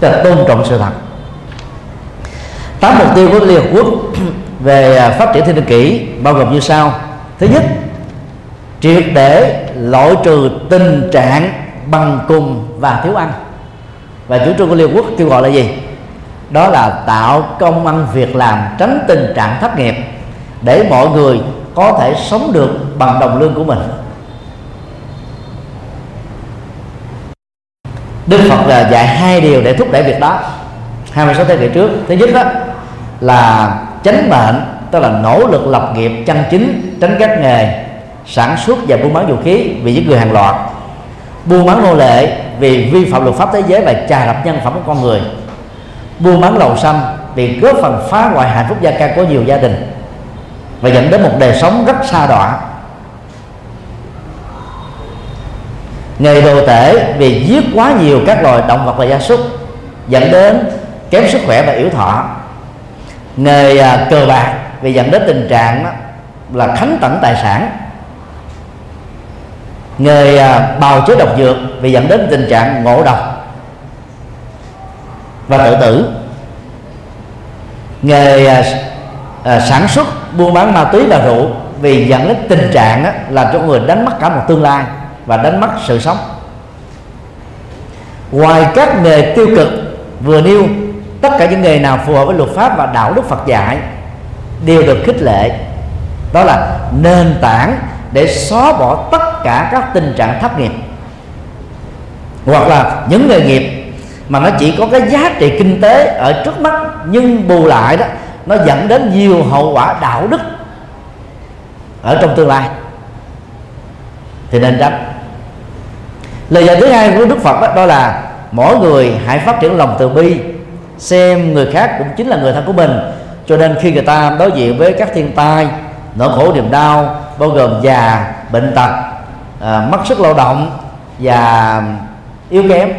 Tức là tôn trọng sự thật. Tám mục tiêu của Liên Quốc về à, phát triển thiên niên kỷ bao gồm như sau. Thứ nhất triệt để loại trừ tình trạng bằng cùng và thiếu ăn. Và chủ trương của Liên Quốc kêu gọi là gì? Đó là tạo công ăn việc làm, tránh tình trạng thất nghiệp, để mọi người có thể sống được bằng đồng lương của mình. Đức Phật là dạy hai điều để thúc đẩy việc đó. 26 thế kỷ trước, thứ nhất đó, là chánh mệnh, tức là nỗ lực lập nghiệp chân chính tránh các nghề sản xuất và buôn bán vũ khí vì giết người hàng loạt. Buôn bán nô lệ vì vi phạm luật pháp thế giới và trà đập nhân phẩm của con người. Buôn bán lầu xăm vì góp phần phá hoại hạnh phúc gia ca của nhiều gia đình. Và dẫn đến một đời sống rất xa đọa. Nghề đồ tể vì giết quá nhiều các loài động vật và gia súc, dẫn đến kém sức khỏe và yếu thọ. Nghề à, cờ bạc vì dẫn đến tình trạng à, là khánh tận tài sản nghề à, bào chế độc dược vì dẫn đến tình trạng ngộ độc. Và tự tử. Nghề à, à sản xuất buôn bán ma túy và rượu vì dẫn đến tình trạng á, làm cho người đánh mất cả một tương lai và đánh mất sự sống. Ngoài các nghề tiêu cực vừa nêu tất cả những nghề nào phù hợp với luật pháp và đạo đức Phật dạy đều được khích lệ. Đó là nền tảng để xóa bỏ tất cả các tình trạng thất nghiệp. Hoặc là những nghề nghiệp mà nó chỉ có cái giá trị kinh tế ở trước mắt nhưng bù lại đó nó dẫn đến nhiều hậu quả đạo đức ở trong tương lai. Thì nên tránh lời dạy thứ hai của đức phật đó, đó là mỗi người hãy phát triển lòng từ bi xem người khác cũng chính là người thân của mình. Cho nên khi người ta đối diện với các thiên tai nỗi khổ niềm đau bao gồm già bệnh tật à, mất sức lao động và yếu kém.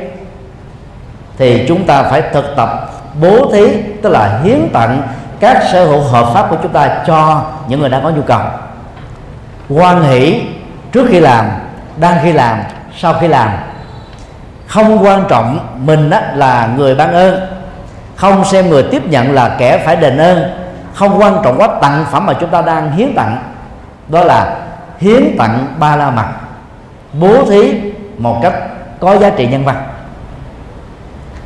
Thì chúng ta phải thực tập bố thí tức là hiến tặng các sở hữu hợp pháp của chúng ta cho những người đang có nhu cầu. Quan hỷ trước khi làm đang khi làm sau khi làm. Không quan trọng mình đó là người ban ơn. Không xem người tiếp nhận là kẻ phải đền ơn không quan trọng quá, tặng phẩm mà chúng ta đang hiến tặng. Đó là hiến tặng ba la mật bố thí một cách có giá trị nhân văn.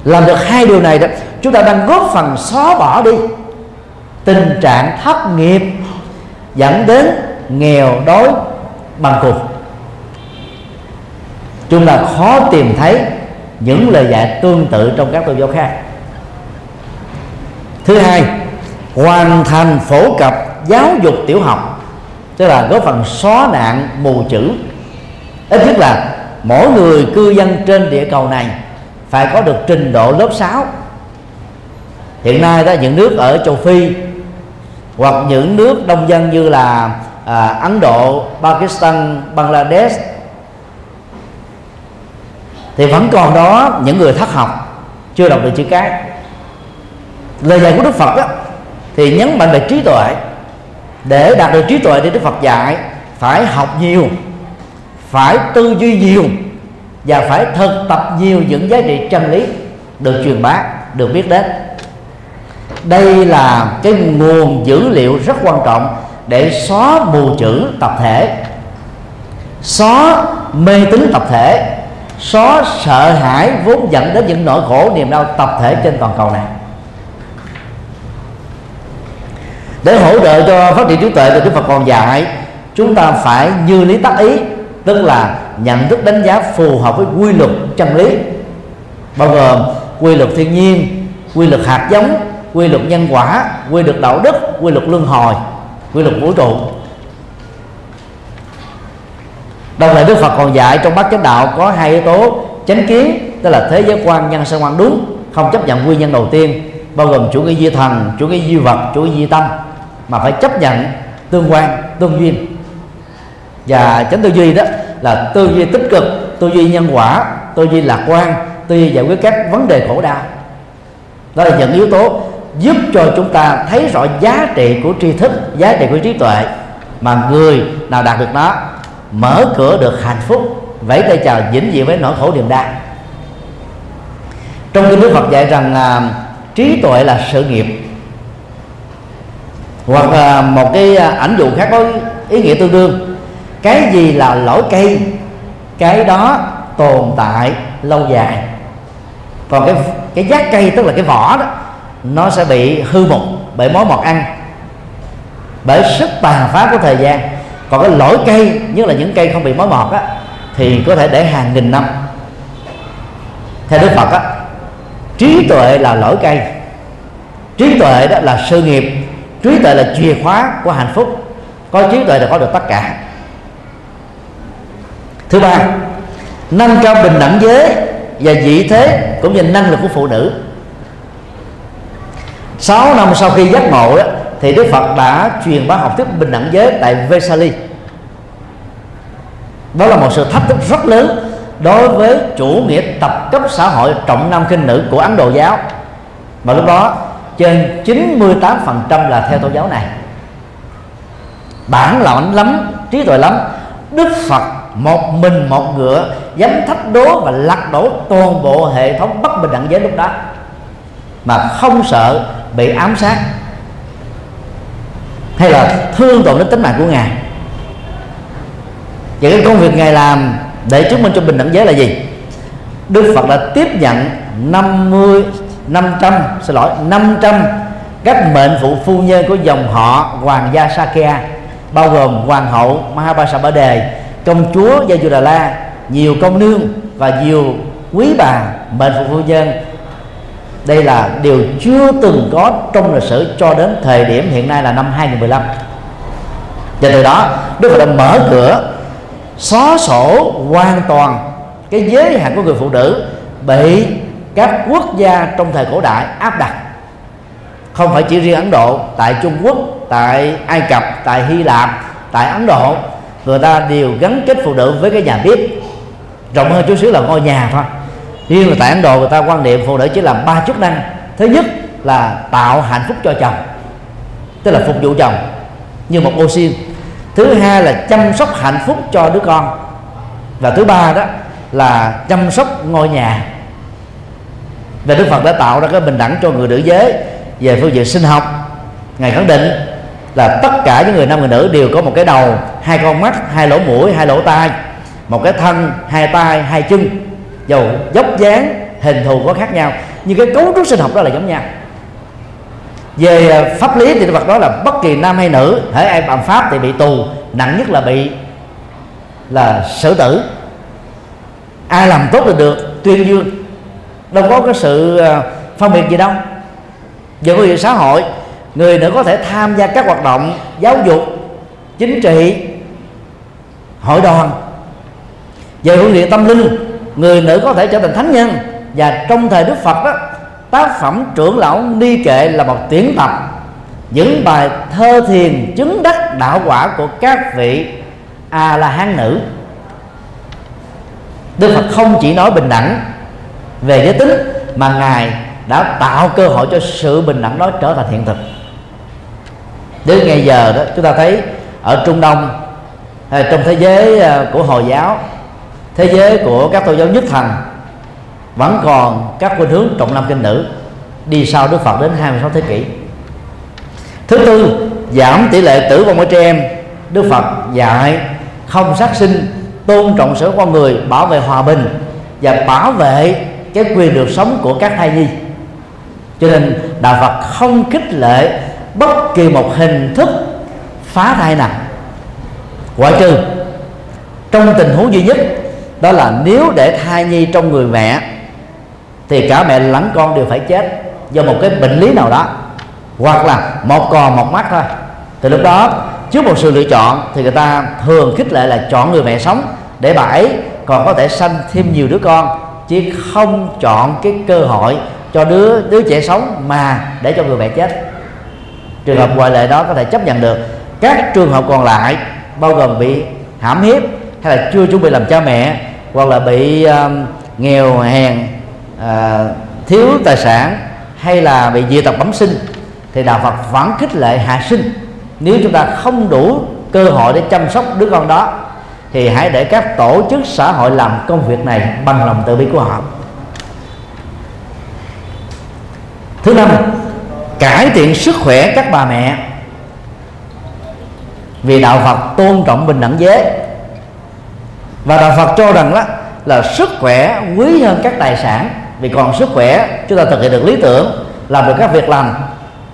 Làm được hai điều này đó, chúng ta đang góp phần xóa bỏ đi tình trạng thất nghiệp, dẫn đến nghèo đói bằng cuộc chúng ta khó tìm thấy những lời dạy tương tự trong các tôn giáo khác. Thứ hai hoàn thành phổ cập giáo dục tiểu học tức là góp phần xóa nạn mù chữ. Ít nhất là mỗi người cư dân trên địa cầu này phải có được trình độ lớp 6 hiện nay đó những nước ở châu phi hoặc những nước đông dân như là à, ấn độ pakistan bangladesh thì vẫn còn đó những người thất học chưa đọc được chữ cái. Lời dạy của đức phật đó, thì nhấn mạnh về trí tuệ. Để đạt được trí tuệ thì đức phật dạy phải học nhiều, phải tư duy nhiều, và phải thực tập nhiều những giá trị chân lý được truyền bá, được biết đến. Đây là cái nguồn dữ liệu rất quan trọng để xóa mù chữ tập thể, xóa mê tín tập thể, xóa sợ hãi vốn dẫn đến những nỗi khổ niềm đau tập thể trên toàn cầu này. Để hỗ trợ cho phát triển trí tuệ thì Đức Phật còn dạy, chúng ta phải như lý tác ý, tức là nhận thức đánh giá phù hợp với quy luật chân lý. Bao gồm quy luật thiên nhiên, quy luật hạt giống, quy luật nhân quả, quy luật đạo đức, quy luật luân hồi, quy luật vũ trụ. Đồng thời đức phật còn dạy trong bát chánh đạo có hai yếu tố chánh kiến, tức là thế giới quan, nhân sinh quan đúng, không chấp nhận nguyên nhân đầu tiên, bao gồm chủ nghĩa duy thần, chủ nghĩa duy vật, chủ nghĩa duy tâm mà phải chấp nhận tương quan tương duyên. Và chánh tư duy đó là tư duy tích cực tư duy nhân quả tư duy lạc quan tư duy giải quyết các vấn đề khổ đau. Đó là những yếu tố giúp cho chúng ta thấy rõ giá trị của tri thức giá trị của trí tuệ mà người nào đạt được nó mở cửa được hạnh phúc vẫy tay chào vĩnh viễn với nỗi khổ niềm đau. Trong kinh đức phật dạy rằng à, trí tuệ là sự nghiệp hoặc là một cái à, ảnh dụ khác có ý nghĩa tương đương. Cái gì là lỗi cây? Cái đó tồn tại lâu dài. Còn cái cái giác cây tức là cái vỏ đó, nó sẽ bị hư mục bởi mối mọt ăn. Bởi sức tàn phá của thời gian. Còn cái lỗi cây, nhất là những cây không bị mối mọt á, thì có thể để hàng nghìn năm. Theo đức phật á, trí tuệ là lỗi cây. Trí tuệ đó là sự nghiệp trí tuệ là chìa khóa của hạnh phúc. Có trí tuệ là có được tất cả. Thứ ba, nâng cao bình đẳng giới và vị thế cũng như năng lực của phụ nữ. 6 năm sau khi giác ngộ đó, thì Đức Phật đã truyền bá học thuyết bình đẳng giới tại Vesali đó là một sự thách thức rất lớn đối với chủ nghĩa tập cấp xã hội trọng nam khinh nữ của Ấn Độ giáo. Và lúc đó trên 98% là theo tôn giáo này. Bản lãnh lắm, trí tuệ lắm. Đức Phật một mình một ngựa, dám thách đố và lật đổ toàn bộ hệ thống bất bình đẳng giới lúc đó, mà không sợ bị ám sát. Hay là thương tổn đến tính mạng của ngài. Vậy cái công việc ngài làm để chứng minh cho bình đẳng giới là gì? Đức Phật đã tiếp nhận 50 500 xin lỗi 500 các mệnh phụ phu nhân của dòng họ hoàng gia Sakya bao gồm hoàng hậu Mahabharata Đề, công chúa Gia Đà La nhiều công nương và nhiều quý bà mệnh phụ phu nhân. Đây là điều chưa từng có trong lịch sử cho đến thời điểm hiện nay là năm 2015 và từ đó, Đức Phật đã mở cửa, xóa sổ hoàn toàn cái giới hạn của người phụ nữ bị các quốc gia trong thời cổ đại áp đặt. Không phải chỉ riêng Ấn Độ, tại Trung Quốc, tại Ai Cập, tại Hy Lạp, tại Ấn Độ, người ta đều gắn kết phụ nữ với cái nhà bếp. Rộng hơn chút xíu là ngôi nhà thôi. Riêng là tại Ấn Độ, người ta quan niệm phụ nữ chỉ làm ba chức năng. Thứ nhất là tạo hạnh phúc cho chồng, tức là phục vụ chồng như một ô xin thứ hai là chăm sóc hạnh phúc cho đứa con. Và thứ ba đó là chăm sóc ngôi nhà và Đức Phật đã tạo ra cái bình đẳng cho người nữ giới về phương diện sinh học. Ngài khẳng định là tất cả những người nam, người nữ đều có một cái đầu, hai con mắt, hai lỗ mũi, hai lỗ tai, một cái thân, hai tay hai chân. Dầu dốc dáng, hình thù có khác nhau, nhưng cái cấu trúc sinh học đó là giống nhau. Về à, pháp lý thì Phật nói là bất kỳ nam hay nữ thể ai phạm pháp thì bị tù, nặng nhất là bị, là xử tử. Ai làm tốt được được, tuyên dương đâu có cái sự ờ, phân biệt gì đâu. Về phương diện xã hội, người nữ có thể tham gia các hoạt động giáo dục, chính trị, hội đoàn. Về phương diện tâm linh, người nữ có thể trở thành thánh nhân. Và trong thời đức phật đó tác phẩm trưởng lão ni kệ là một tuyển tập, những bài thơ thiền chứng đắc đạo quả của các vị a la hán nữ. Đức phật không chỉ nói bình đẳng về giới tính mà ngài đã tạo cơ hội cho sự bình đẳng đó trở thành hiện thực. Đến ngày giờ đó, chúng ta thấy ở trung đông hay trong thế giới à, của hồi giáo, thế giới của các tôn giáo nhất thần vẫn còn các khuynh hướng trọng nam kinh nữ đi sau Đức Phật đến 26 thế kỷ. Thứ tư, giảm tỷ lệ tử vong ở trẻ em. Đức Phật dạy không sát sinh, tôn trọng sở con người, bảo vệ hòa bình và bảo vệ cái quyền được sống của các thai nhi. Cho nên đạo Phật không khích lệ bất kỳ một hình thức phá thai nào. Ngoại trừ, trong tình huống duy nhất, đó là nếu để thai nhi trong người mẹ, thì cả mẹ lẫn con đều phải chết do một cái bệnh lý nào đó, hoặc là một còn một mắt thôi. Thì lúc đó, trước một sự lựa chọn, thì người ta thường khích lệ là chọn người mẹ sống để bà ấy còn có thể sanh thêm nhiều đứa con chứ không chọn cái cơ hội cho đứa đứa trẻ sống mà để cho người mẹ chết. Trường hợp ngoại lệ đó có thể chấp nhận được. Các trường hợp còn lại bao gồm bị hãm hiếp hay là chưa chuẩn bị làm cha mẹ hoặc là bị uh, nghèo hèn uh, thiếu tài sản hay là bị dị tật bẩm sinh thì đạo Phật vẫn khích lệ hạ sinh. Nếu chúng ta không đủ cơ hội để chăm sóc đứa con đó thì hãy để các tổ chức xã hội làm công việc này bằng lòng từ bi của họ. Thứ năm, cải thiện sức khỏe các bà mẹ. Vì đạo Phật tôn trọng bình đẳng giới. Và đạo Phật cho rằng đó là sức khỏe quý hơn các tài sản. Vì còn sức khỏe, chúng ta thực hiện được lý tưởng, làm được các việc làm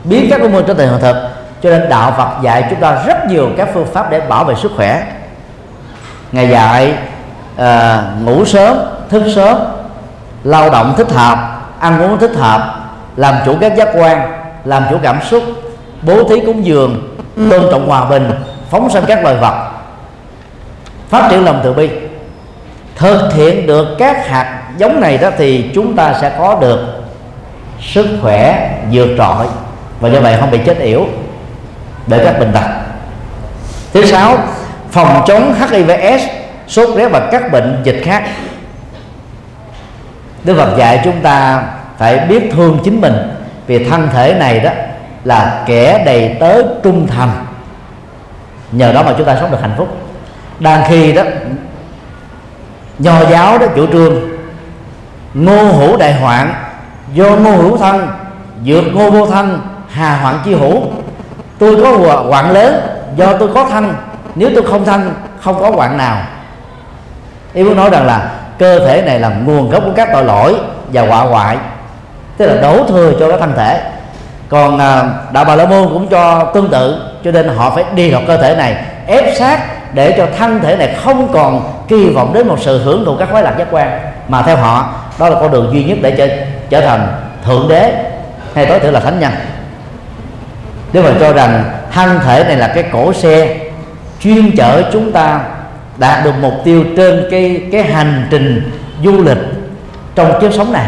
biến các ước mơ trở thành hiện thực. Cho nên đạo Phật dạy chúng ta rất nhiều các phương pháp để bảo vệ sức khỏe ngày dạy à, ngủ sớm thức sớm lao động thích hợp ăn uống thích hợp làm chủ các giác quan làm chủ cảm xúc bố thí cúng dường tôn trọng hòa bình phóng sanh các loài vật phát triển lòng từ bi. Thực hiện được các hạt giống này đó thì chúng ta sẽ có được sức khỏe vượt trội. Và do vậy không bị chết yểu để các bệnh tật. Thứ sáu phòng chống hivs sốt rét và các bệnh dịch khác. Đức phật dạy chúng ta phải biết thương chính mình, vì thân thể này đó là kẻ đầy tớ trung thành. Nhờ đó mà chúng ta sống được hạnh phúc. Đang khi đó, nho giáo đó chủ trương, ngô hữu đại hoạn, do ngô hữu thân, vượt ngô vô thân, hà hoạn chi hữu. Tôi có hoạn lớn do tôi có thân nếu tôi không thanh không có quạng nào. Ý muốn nói rằng là cơ thể này là nguồn gốc của các tội lỗi và họa hoại. Tức là đổ thừa cho cái thân thể. Còn à, đạo bà la môn cũng cho tương tự cho nên họ phải đi học cơ thể này ép sát để cho thân thể này không còn kỳ vọng đến một sự hưởng thụ các khoái lạc giác quan. Mà theo họ đó là con đường duy nhất để trở, trở thành thượng đế hay tối thiểu là thánh nhân. Nếu mà cho rằng thân thể này là cái cổ xe chuyên chở chúng ta đạt được mục tiêu trên cái cái hành trình du lịch trong kiếp sống này.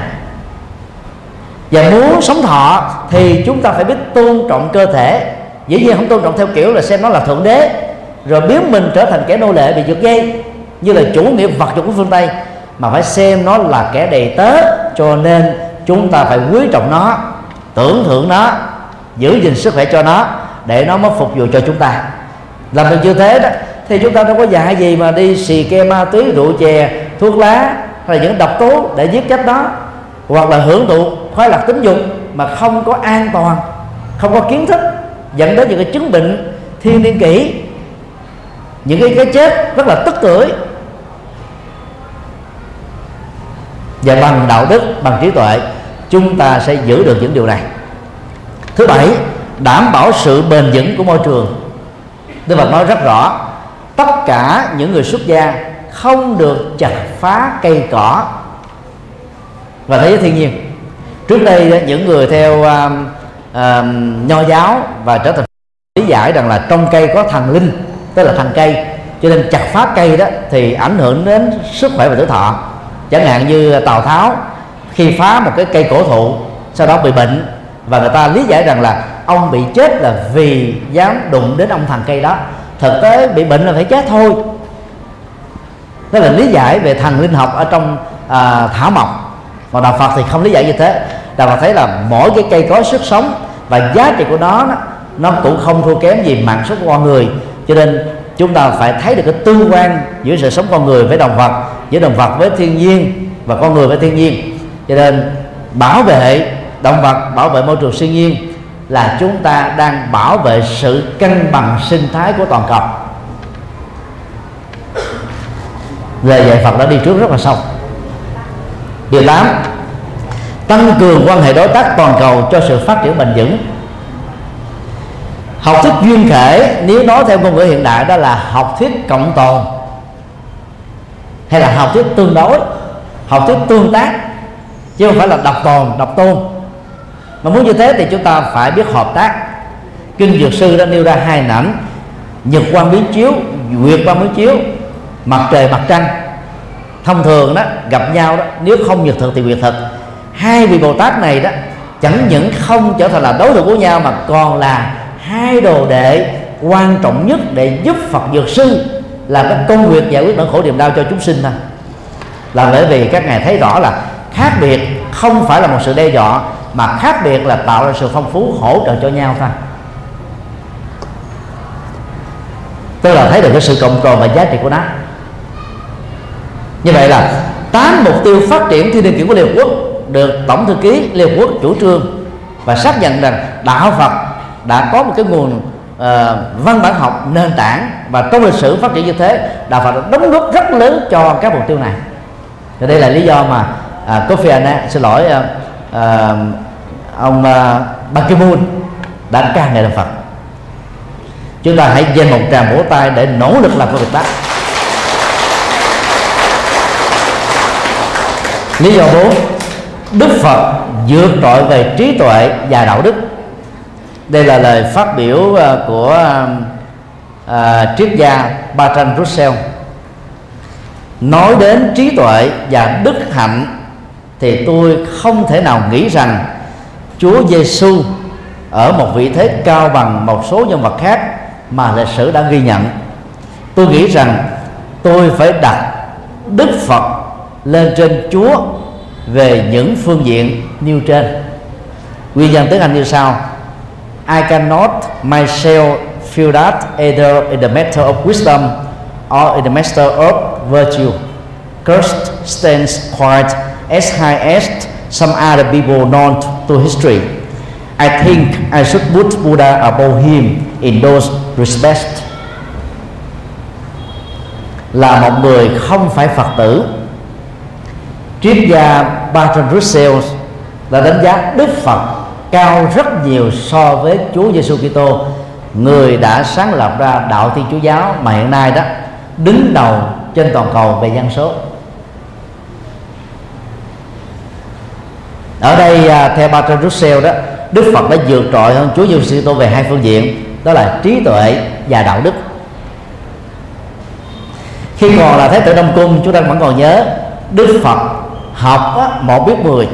Và muốn sống thọ thì chúng ta phải biết tôn trọng cơ thể. Dĩ nhiên không tôn trọng theo kiểu là xem nó là thượng đế, rồi biến mình trở thành kẻ nô lệ bị giật dây, như là chủ nghĩa vật dụng của phương tây, mà phải xem nó là kẻ đầy tớ, cho nên chúng ta phải quý trọng nó, tưởng thưởng nó, giữ gìn sức khỏe cho nó, để nó mới phục vụ cho chúng ta làm được như thế đó, thì chúng ta đâu có dạy gì mà đi xì ke ma túy, rượu chè, thuốc lá hay là những độc tố để giết chết nó. Hoặc là hưởng thụ khoái lạc tính dục mà không có an toàn, không có kiến thức, dẫn đến những cái chứng bệnh thiên niên kỷ. Những cái cái chết rất là tức tưởi. Và bằng đạo đức, bằng trí tuệ, chúng ta sẽ giữ được những điều này. Thứ bảy, đảm bảo sự bền vững của môi trường. Đức Phật nói rất rõ tất cả những người xuất gia không được chặt phá cây cỏ. Và thế giới thiên nhiên. Trước đây những người theo uh, uh, nho giáo và trở thành lý giải rằng là trong cây có thần linh tức là thần cây cho nên chặt phá cây đó thì ảnh hưởng đến sức khỏe và tuổi thọ. Chẳng hạn như tào tháo khi phá một cái cây cổ thụ sau đó bị bệnh và người ta lý giải rằng là ông bị chết là vì dám đụng đến ông thằng cây đó. Thực tế bị bệnh là phải chết thôi. Đó là lý giải về thần linh học ở trong à, thảo mộc. Mà đạo phật thì không lý giải như thế. Đạo phật thấy là mỗi cái cây có sức sống và giá trị của nó nó cũng không thua kém gì mạng sống của con người. Cho nên chúng ta phải thấy được cái tương quan giữa sự sống con người với động vật giữa động vật với thiên nhiên và con người với thiên nhiên. Cho nên bảo vệ động vật bảo vệ môi trường siêu nhiên là chúng ta đang bảo vệ sự cân bằng sinh thái của toàn cầu. Lời dạy Phật đã đi trước rất là sâu. Điều 8 tăng cường quan hệ đối tác toàn cầu cho sự phát triển bền vững. Học thuyết duyên khể, nếu nói theo ngôn ngữ hiện đại đó là học thuyết cộng tồn, hay là học thuyết tương đối, học thuyết tương tác, chứ không phải là độc tồn độc tôn mà muốn như thế thì chúng ta phải biết hợp tác. Kinh dược sư đã nêu ra hai ảnh nhật quan biến chiếu, nguyệt quan biến chiếu, mặt trời, mặt trăng. Thông thường đó, gặp nhau đó, nếu không nhật thực thì nguyệt thực. Hai vị bồ tát này đó, chẳng những không trở thành là đối thủ của nhau mà còn là hai đồ đệ quan trọng nhất để giúp phật dược sư làm cái công việc giải quyết nỗi khổ niềm đau cho chúng sinh thôi. Là bởi vì các ngài thấy rõ là khác biệt không phải là một sự đe dọa mà khác biệt là tạo ra sự phong phú hỗ trợ cho nhau thôi. Tức là thấy được cái sự cộng tồn và giá trị của nó. Như vậy là tám mục tiêu phát triển thiên niên kỷ của liên hợp quốc được tổng thư ký liên hợp quốc chủ trương và xác nhận rằng đạo phật đã có một cái nguồn uh, văn bản học nền tảng và trong lịch sử phát triển như thế đạo phật đã đóng góp rất lớn cho các mục tiêu này. Thì đây là lý do mà uh, Kofi Annan xin lỗi uh, à, ông à, Ban Ki-moon đã ca ngợi đạo Phật. Chúng ta hãy dành một tràng vỗ tay để nỗ lực làm công việc đó. Lý do bốn Đức Phật vượt trội về trí tuệ và đạo đức. Đây là lời phát biểu ờ, của uh, triết gia Bertrand Russell nói đến trí tuệ và đức hạnh thì tôi không thể nào nghĩ rằng Chúa Giêsu ở một vị thế cao bằng một số nhân vật khác mà lịch sử đã ghi nhận. Tôi nghĩ rằng tôi phải đặt Đức Phật lên trên Chúa về những phương diện nêu trên. Nguyên nhân tiếng Anh như sau. I cannot myself feel that either in the matter of wisdom or in the matter of virtue. Christ stands quite S2S, some other people known to history. I think I should put Buddha above him in those respects. Là một người không phải Phật tử. Triết gia Bertrand Russell đã đánh giá Đức Phật cao rất nhiều so với Chúa Giêsu Kitô. Người đã sáng lập ra đạo Thiên Chúa giáo mà hiện nay đó đứng đầu trên toàn cầu về dân số. Ở đây à, theo Bertrand Russell đó Đức Phật đã vượt trội hơn Chúa Giêsu Kitô về hai phương diện đó là trí tuệ và đạo đức. Khi còn là thái tử đông cung chúng ta vẫn còn nhớ đức phật học á, một biết mười.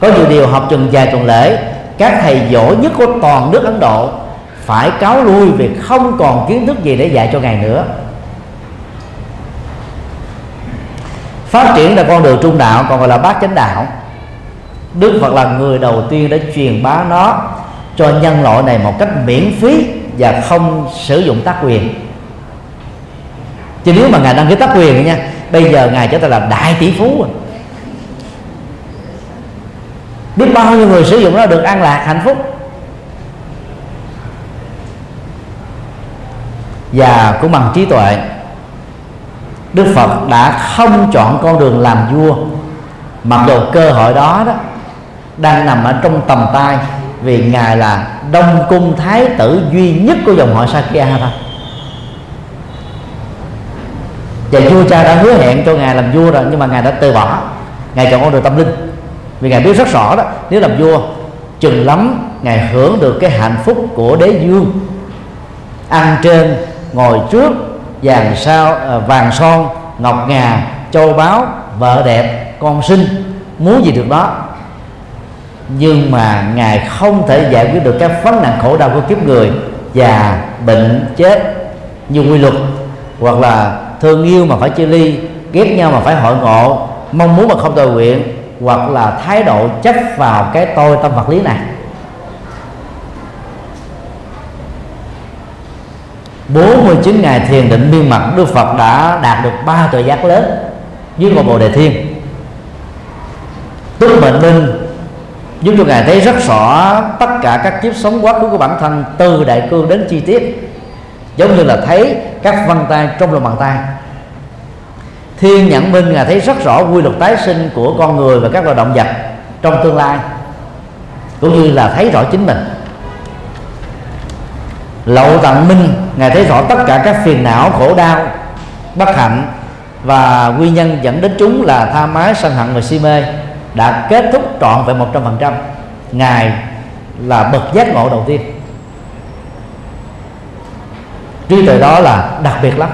Có nhiều điều học chừng dài tuần lễ các thầy giỏi nhất của toàn nước ấn độ phải cáo lui vì không còn kiến thức gì để dạy cho ngài nữa. Phát triển là con đường trung đạo còn gọi là bát chánh đạo đức phật là người đầu tiên đã truyền bá nó cho nhân loại này một cách miễn phí và không sử dụng tác quyền. Chứ nếu mà ngài đăng ký tác quyền nha, bây giờ ngài trở thành là đại tỷ phú rồi. Biết bao nhiêu người sử dụng nó được an lạc hạnh phúc. Và cũng bằng trí tuệ, Đức Phật đã không chọn con đường làm vua, mặc dù cơ hội đó đó đang nằm ở trong tầm tay vì ngài là đông cung thái tử duy nhất của dòng họ Sakya thôi và vua cha đã hứa hẹn cho ngài làm vua rồi, nhưng mà ngài đã từ bỏ. Ngài chọn con đường tâm linh. Vì ngài biết rất rõ đó, nếu làm vua, chừng lắm ngài hưởng được cái hạnh phúc của đế dương ăn trên, ngồi trước, vàng sao à, vàng son, ngọc ngà, châu báu, vợ đẹp, con sinh. Muốn gì được đó nhưng mà ngài không thể giải quyết được các vấn nạn khổ đau của kiếp người già bệnh chết như quy luật, hoặc là thương yêu mà phải chia ly, ghét nhau mà phải hội ngộ, mong muốn mà không tội nguyện, hoặc là thái độ chấp vào cái tôi tâm vật lý này. 49 ngày thiền định miên mật Đức Phật đã đạt được ba tuệ giác lớn dưới ngôi Bồ Đề Thiên. Túc Mệnh Minh giúp cho ngài thấy rất rõ tất cả các kiếp sống quá khứ của bản thân từ đại cương đến chi tiết. Giống như là thấy các vân tay trong lòng bàn tay. Thiên nhãn minh ngài thấy rất rõ quy luật tái sinh của con người và các loài động vật trong tương lai, cũng như là thấy rõ chính mình. Lậu tận minh ngài thấy rõ tất cả các phiền não, khổ đau, bất hạnh và nguyên nhân dẫn đến chúng là tha mái sân hận và si mê đã kết thúc trọn vẹn một trăm phần trăm. Ngài là bậc giác ngộ đầu tiên. Trí tuệ đó là đặc biệt lắm.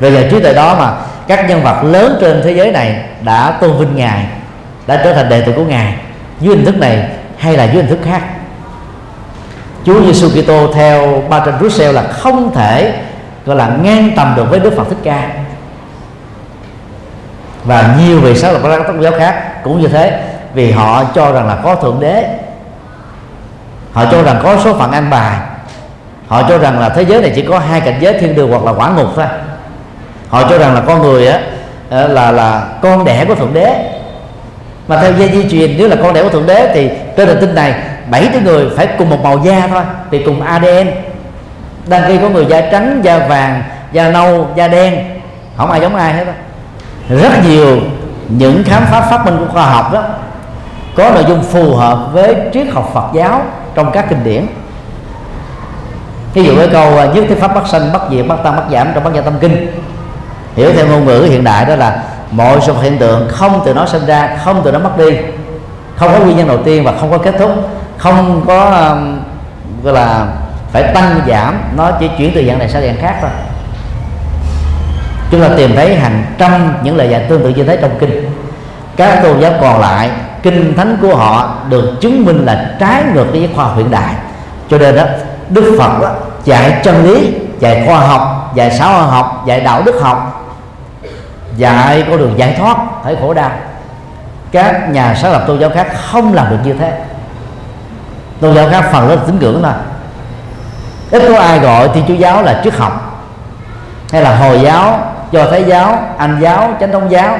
Về giờ trí tuệ đó mà các nhân vật lớn trên thế giới này đã tôn vinh ngài, đã trở thành đệ tử của ngài dưới hình thức này hay là dưới hình thức khác. Chúa Giêsu Kitô theo ba trên Russell là không thể, gọi là, ngang tầm được với Đức Phật Thích Ca. Và nhiều vị sáu là các tôn giáo khác cũng như thế vì họ cho rằng là có thượng đế. Họ cho rằng có số phận an bài. Họ cho rằng là thế giới này chỉ có hai cảnh giới thiên đường hoặc là quả ngục thôi. Họ cho rằng là con người á là là con đẻ của thượng đế. Mà theo dây di truyền nếu là con đẻ của thượng đế thì trên hành tinh này bảy đứa người phải cùng một màu da thôi thì cùng ADN đăng ký có người da trắng da vàng da nâu da đen không ai giống ai hết đó rất nhiều những khám phá phát minh của khoa học đó có nội dung phù hợp với triết học Phật giáo trong các kinh điển. Ví dụ cái câu à, nhất thiết pháp bất sanh bất diệt bất tăng bất giảm trong bất gia tâm kinh. Hiểu theo ngôn ngữ hiện đại đó là mọi sự hiện tượng không từ nó sinh ra không từ nó mất đi. Không có nguyên nhân đầu tiên và không có kết thúc. Không có um, gọi là phải tăng giảm nó chỉ chuyển từ dạng này sang dạng khác thôi. Chúng ta tìm thấy hàng trăm những lời dạy tương tự như thế trong kinh. Các tôn giáo còn lại kinh thánh của họ được chứng minh là trái ngược với khoa học hiện đại. Cho nên đó đức phật đó, dạy chân lý dạy khoa học dạy xã hội học dạy đạo đức học dạy con đường giải thoát khỏi khổ đau. Các nhà sáng lập tôn giáo khác không làm được như thế. Tôn giáo khác phần lớn tín ngưỡng thôi. Ít có ai gọi thì chúa giáo là triết học hay là hồi giáo do thái giáo anh giáo chánh thống giáo.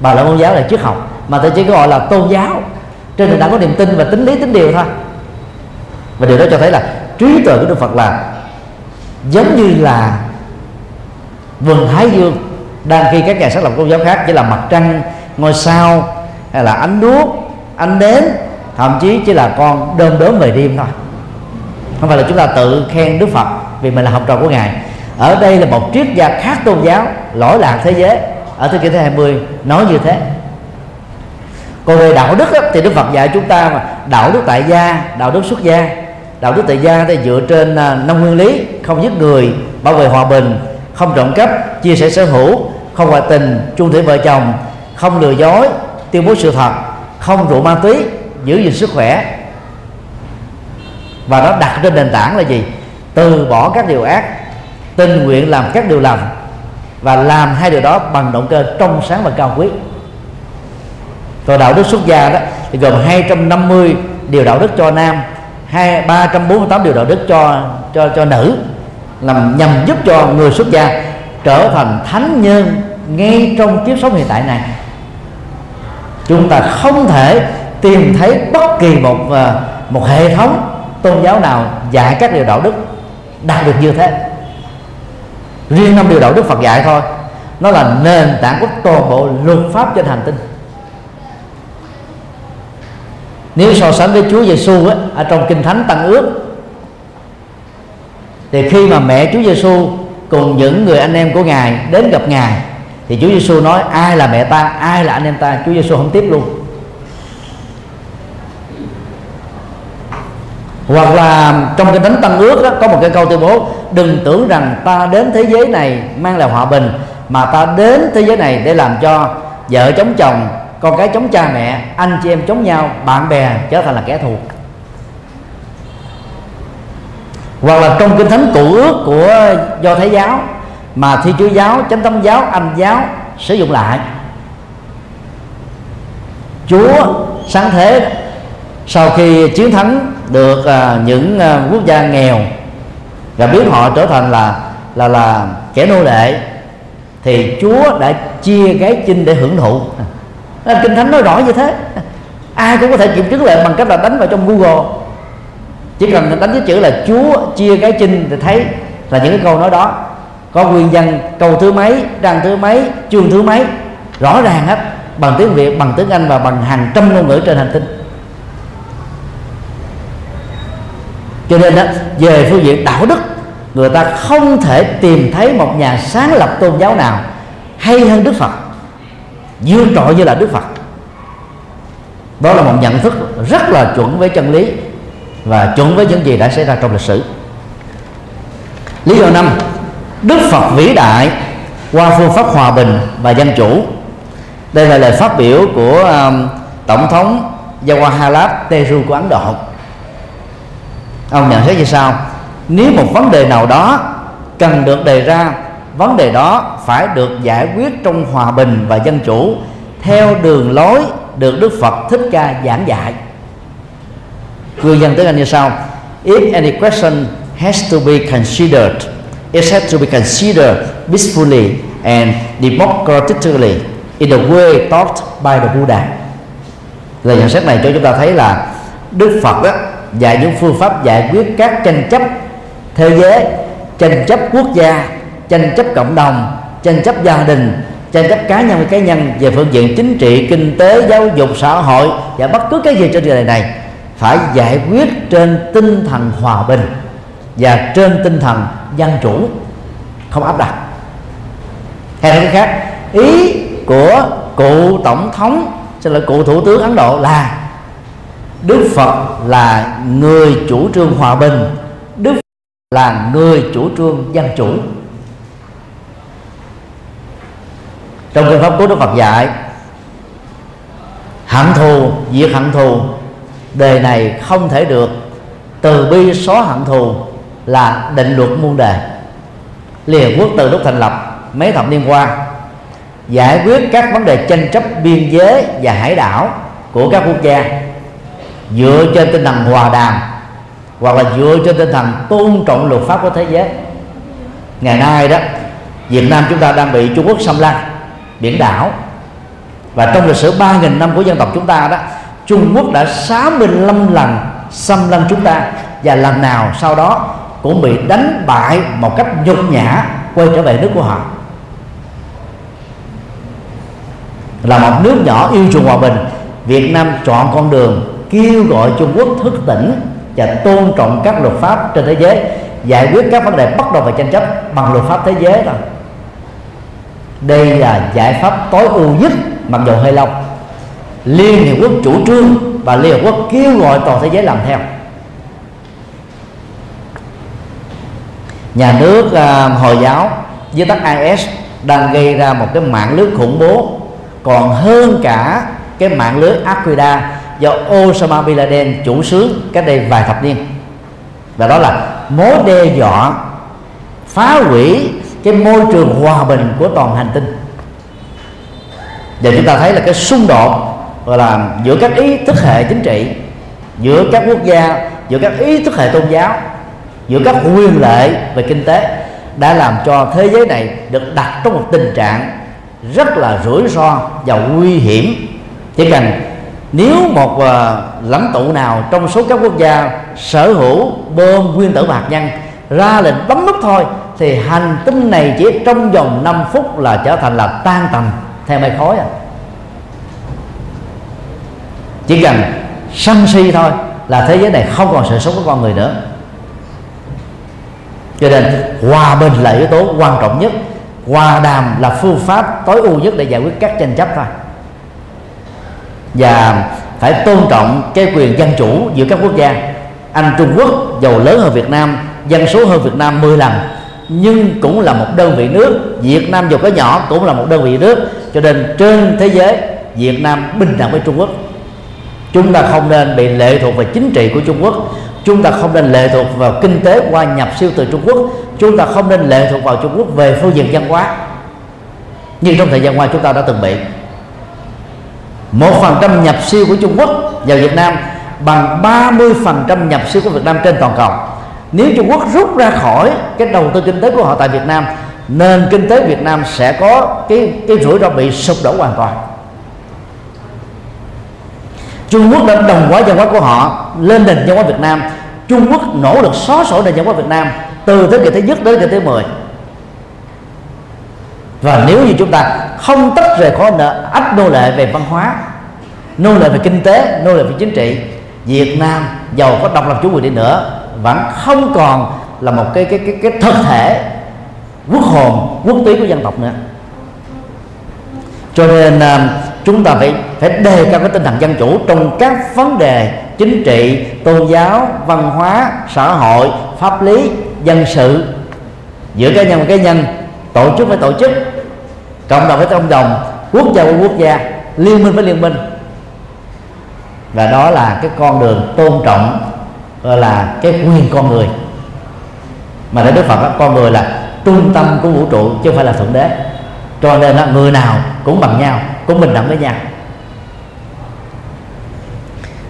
Bà la môn giáo là triết học mà tôi chỉ gọi là tôn giáo. Trên nền tảng có niềm tin và tính lý tính điều thôi. Và điều đó cho thấy là trí tuệ của đức phật là giống như là vườn thái dương đang khi các nhà sáng lập tôn giáo khác chỉ là mặt trăng ngôi sao hay là ánh đuốc ánh nến thậm chí chỉ là con đơm đớm về đêm thôi. Không phải là chúng ta tự khen đức phật vì mình là học trò của ngài. Ở đây là một triết gia khác tôn giáo lỗi lạc thế giới. Ở thế kỷ thứ 20 nói như thế còn về đạo đức á, thì đức phật dạy chúng ta mà đạo đức tại gia đạo đức xuất gia. Đạo đức tại gia thì dựa trên à, năm nguyên lý không giết người bảo vệ hòa bình không trộm cắp chia sẻ sở hữu không ngoại tình chung thủy vợ chồng không lừa dối tuyên bố sự thật không rượu ma túy giữ gìn sức khỏe. Và nó đặt trên nền tảng là gì? Từ bỏ các điều ác tình nguyện làm các điều lành và làm hai điều đó bằng động cơ trong sáng và cao quý còn đạo đức xuất gia đó, thì gồm 250 điều đạo đức cho nam, hai, ba trăm bốn mươi tám điều đạo đức cho cho cho nữ, làm nhằm giúp cho người xuất gia trở thành thánh nhân ngay trong kiếp sống hiện tại này. Chúng ta không thể tìm thấy bất kỳ một ờ, một hệ thống tôn giáo nào dạy các điều đạo đức đạt được như thế. Riêng năm điều đạo đức Phật dạy thôi, nó là nền tảng của toàn bộ luật pháp trên hành tinh. Nếu so sánh với Chúa Giêsu á ở trong kinh thánh tăng ước thì khi mà mẹ Chúa Giêsu cùng những người anh em của ngài đến gặp ngài thì Chúa Giêsu nói ai là mẹ ta? Ai là anh em ta? Chúa Giêsu không tiếp luôn. Hoặc là trong cái thánh tăng ước đó, có một cái câu tuyên bố đừng tưởng rằng ta đến thế giới này mang lại hòa bình mà ta đến thế giới này để làm cho vợ chống chồng con cái chống cha mẹ anh chị em chống nhau bạn bè trở thành là kẻ thù. Hoặc là trong kinh thánh cụ ước của do thái giáo mà thi chúa giáo chánh tâm giáo anh giáo sử dụng lại. Chúa sáng thế sau khi chiến thắng được uh, những uh, quốc gia nghèo và biến họ trở thành là là là kẻ nô lệ thì Chúa đã chia cái chinh để hưởng thụ kinh thánh nói rõ như thế. Ai cũng có thể kiểm chứng lại bằng cách là đánh vào trong Google. Chỉ cần đánh cái chữ là Chúa chia cái chinh thì thấy là những cái câu nói đó. Có nguyên văn, câu thứ mấy trang thứ mấy, chương thứ mấy. Rõ ràng hết. Bằng tiếng Việt, bằng tiếng Anh và bằng hàng trăm ngôn ngữ trên hành tinh. Cho nên đó về phương diện đạo đức, người ta không thể tìm thấy một nhà sáng lập tôn giáo nào hay hơn đức phật dương trội như là đức phật. Đó là một nhận thức rất là chuẩn với chân lý và chuẩn với những gì đã xảy ra trong lịch sử. Lý do năm đức phật vĩ đại qua phương pháp hòa bình và dân chủ. Đây là lời phát biểu của um, tổng thống Jawaharlal Nehru của Ấn Độ. Ông nhận xét như sau nếu một vấn đề nào đó cần được đề ra vấn đề đó phải được giải quyết trong hòa bình và dân chủ theo đường lối được Đức Phật Thích Ca giảng dạy. cư dân tiếng Anh như sau: If any question has to be considered, it has to be considered peacefully and democratically in the way taught by the Buddha. Lời nhận xét này cho chúng ta thấy là Đức Phật đó dạy những phương pháp giải quyết các tranh chấp thế giới tranh chấp quốc gia tranh chấp cộng đồng, tranh chấp gia đình, tranh chấp cá nhân với cá nhân về phương diện chính trị, kinh tế, giáo dục, xã hội và bất cứ cái gì trên đời này phải giải quyết trên tinh thần hòa bình và trên tinh thần dân chủ, không áp đặt. Hay nói khác, ý của cụ tổng thống, xin lỗi cụ thủ tướng ấn độ là đức phật là người chủ trương hòa bình, đức phật là người chủ trương dân chủ. Trong kinh pháp cú đức phật dạy, hận thù, diệt hận thù, đề này không thể được. Từ bi xóa hận thù là định luật muôn đề. Liên quốc từ lúc thành lập mấy thập niên qua, giải quyết các vấn đề tranh chấp biên giới và hải đảo của các quốc gia, dựa trên tinh thần hòa đàm hoặc là dựa trên tinh thần tôn trọng luật pháp của thế giới. Ngày nay đó, Việt Nam chúng ta đang bị Trung Quốc xâm lăng biển đảo. Và trong lịch sử 3.000 năm của dân tộc chúng ta đó, Trung Quốc đã 65 lần xâm lăng chúng ta. Và lần nào sau đó cũng bị đánh bại một cách nhục nhã, quay trở về nước của họ. Là một nước nhỏ yêu chuộng hòa bình, Việt Nam chọn con đường kêu gọi Trung Quốc thức tỉnh và tôn trọng các luật pháp trên thế giới, giải quyết các vấn đề bất đồng và tranh chấp bằng luật pháp thế giới rồi đây là giải pháp tối ưu nhất mặc dù hơi lâu liên hiệp quốc chủ trương và liên hiệp quốc kêu gọi toàn thế giới làm theo. Nhà nước uh, hồi giáo với tắt is đang gây ra một cái mạng lưới khủng bố còn hơn cả cái mạng lưới Al-Qaeda do Osama bin Laden chủ sướng cách đây vài thập niên. Và đó là mối đe dọa phá hủy cái môi trường hòa bình của toàn hành tinh. Và chúng ta thấy là cái xung đột gọi là giữa các ý thức hệ chính trị giữa các quốc gia giữa các ý thức hệ tôn giáo giữa các quyền lệ về kinh tế đã làm cho thế giới này được đặt trong một tình trạng rất là rủi ro và nguy hiểm. Chỉ cần nếu một uh, lãnh tụ nào trong số các quốc gia sở hữu bom nguyên tử hạt nhân ra lệnh bấm nút thôi, thì hành tinh này chỉ trong vòng 5 phút là trở thành là tan tành theo mây khói à. Chỉ cần sân si thôi là thế giới này không còn sự sống của con người nữa. Cho nên hòa bình là yếu tố quan trọng nhất. Hòa đàm là phương pháp tối ưu nhất để giải quyết các tranh chấp thôi. Và phải tôn trọng cái quyền dân chủ giữa các quốc gia. Anh Trung Quốc giàu lớn hơn Việt Nam dân số hơn Việt Nam 10 lần. Nhưng cũng là một đơn vị nước. Việt Nam dù có nhỏ cũng là một đơn vị nước. Cho nên trên thế giới, Việt Nam bình đẳng với Trung Quốc. Chúng ta không nên bị lệ thuộc vào chính trị của Trung Quốc. Chúng ta không nên lệ thuộc vào kinh tế qua nhập siêu từ Trung Quốc. Chúng ta không nên lệ thuộc vào Trung Quốc về phương diện văn hóa. Nhưng trong thời gian qua chúng ta đã từng bị. Một phần trăm nhập siêu của Trung Quốc vào Việt Nam bằng 30 phần trăm nhập siêu của Việt Nam trên toàn cầu nếu Trung Quốc rút ra khỏi cái đầu tư kinh tế của họ tại Việt Nam, nền kinh tế Việt Nam sẽ có cái cái rủi ro bị sụp đổ hoàn toàn. Trung Quốc đã đồng hóa văn hóa của họ, lên nền văn hóa Việt Nam. Trung Quốc nỗ lực xóa sổ nền văn hóa Việt Nam từ thế kỷ thứ nhất đến thế kỷ thứ 10 và nếu như chúng ta không tách rời khỏi nợ, ách nô lệ về văn hóa, nô lệ về kinh tế, nô lệ về chính trị, Việt Nam giàu có độc lập chủ quyền đi nữa vẫn không còn là một cái cái cái cái thực thể quốc hồn, quốc túy của dân tộc nữa. Cho nên à, chúng ta phải phải đề cao cái tinh thần dân chủ trong các vấn đề chính trị, tôn giáo, văn hóa, xã hội, pháp lý, dân sự. Giữa cá nhân và cá nhân, tổ chức với tổ chức, cộng đồng với cộng đồng, quốc gia với quốc gia, liên minh với liên minh. Và đó là cái con đường tôn trọng gọi là cái quyền con người. Mà để đức phật đó, con người là trung tâm của vũ trụ chứ không phải là thượng đế. Cho nên là người nào cũng bằng nhau cũng bình đẳng với nhau.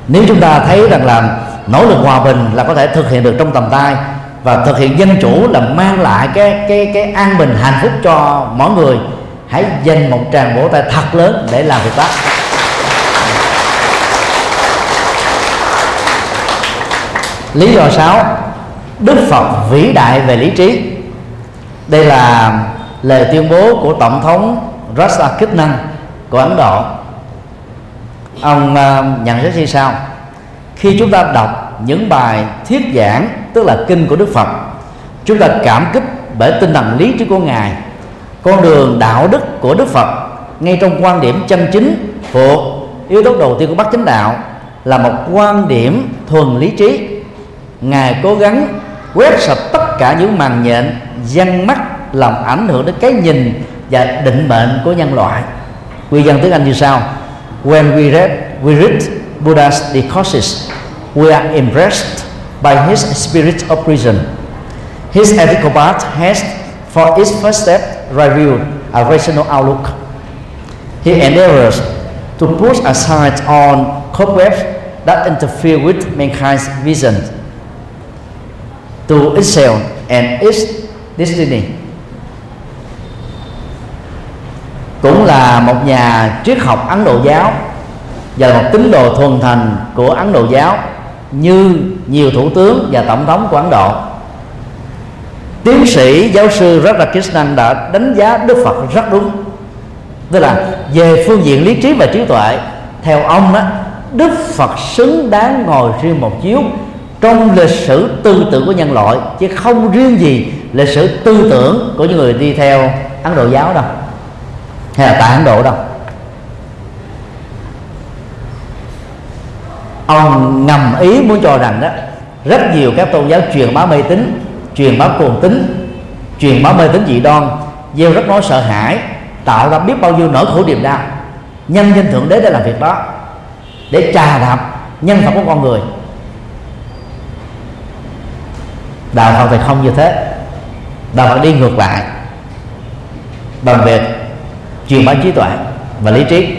Nếu chúng ta thấy rằng là nỗ lực hòa bình là có thể thực hiện được trong tầm tay và thực hiện dân chủ là mang lại cái cái cái an bình hạnh phúc cho mỗi người hãy dành một tràng vỗ tay thật lớn để làm việc đó. Lý do 6 Đức Phật vĩ đại về lý trí. Đây là lời tuyên bố của tổng thống Radhakrishnan của Ấn Độ. Ông uh, nhận xét như sau. Khi chúng ta đọc những bài thuyết giảng tức là kinh của Đức Phật chúng ta cảm kích bởi tinh thần lý trí của ngài con đường đạo đức của Đức Phật ngay trong quan điểm chân chính thuộc yếu tố đầu tiên của bát chánh đạo là một quan điểm thuần lý trí ngài cố gắng quét sạch tất cả những màn nhện dân mắt, làm ảnh hưởng đến cái nhìn và định mệnh của nhân loại. Quy dân tiếng anh như sau. When we read we read Buddha's discourses we are impressed by his spirit of reason. His ethical path has, for its first step, revealed a rational outlook. He endeavors to push aside all cobwebs that interfere with mankind's vision to itself and its destiny. Cũng là một nhà triết học Ấn Độ giáo và một tín đồ thuần thành của Ấn Độ giáo, như nhiều thủ tướng và tổng thống của Ấn Độ. Tiến sĩ, giáo sư Radhakrishnan đã đánh giá Đức Phật rất đúng. Tức là về phương diện lý trí và trí tuệ, theo ông đó, Đức Phật xứng đáng ngồi riêng một chiếu trong lịch sử tư tưởng của nhân loại, chứ không riêng gì lịch sử tư tưởng của những người đi theo Ấn Độ giáo đâu, hay là tại Ấn Độ đâu. Ông ngầm ý muốn cho rằng đó, rất nhiều các tôn giáo truyền bá mê tín, truyền bá cuồng tín, truyền bá mê tín dị đoan, gieo rất nỗi sợ hãi, tạo ra biết bao nhiêu nỗi khổ niềm đau. Nhân danh thượng đế để làm việc đó để trà đạp nhân phẩm của con người. Đạo phật thì không như thế. Đạo phật đi ngược lại bằng việc truyền bá trí tuệ và lý trí.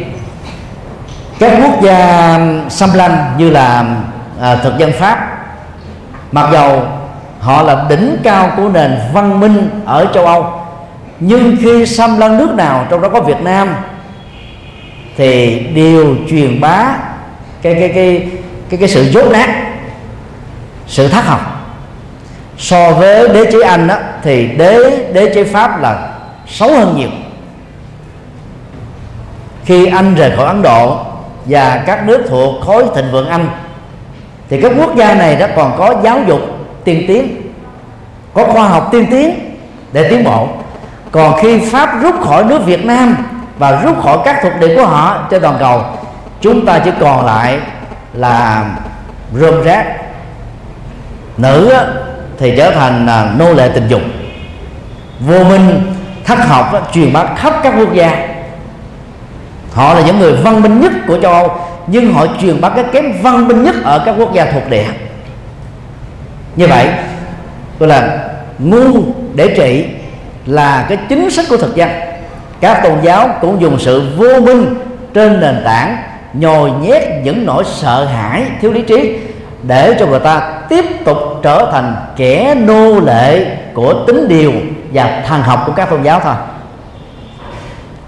Các quốc gia xâm lăng như là à, thực dân pháp mặc dầu họ là đỉnh cao của nền văn minh ở châu âu nhưng khi xâm lăng nước nào trong đó có việt nam thì đều truyền bá cái cái cái cái cái sự dốt nát sự thất học so với đế chế anh đó, thì đế đế chế pháp là xấu hơn nhiều. Khi anh rời khỏi ấn độ và các nước thuộc khối thịnh vượng anh thì các quốc gia này đã còn có giáo dục tiên tiến có khoa học tiên tiến để tiến bộ. Còn khi pháp rút khỏi nước Việt Nam và rút khỏi các thuộc địa của họ trên toàn cầu chúng ta chỉ còn lại là rơm rác. Nữ thì trở thành à, nô lệ tình dục. Vô minh, thất học truyền bá khắp các quốc gia. Họ là những người văn minh nhất của châu Âu, nhưng họ truyền bá cái kém văn minh nhất ở các quốc gia thuộc địa. Như vậy, tôi là ngu để trị là cái chính sách của thực dân. Các tôn giáo cũng dùng sự vô minh trên nền tảng nhồi nhét những nỗi sợ hãi, thiếu lý trí để cho người ta tiếp tục trở thành kẻ nô lệ của tính điều và thần học của các tôn giáo thôi.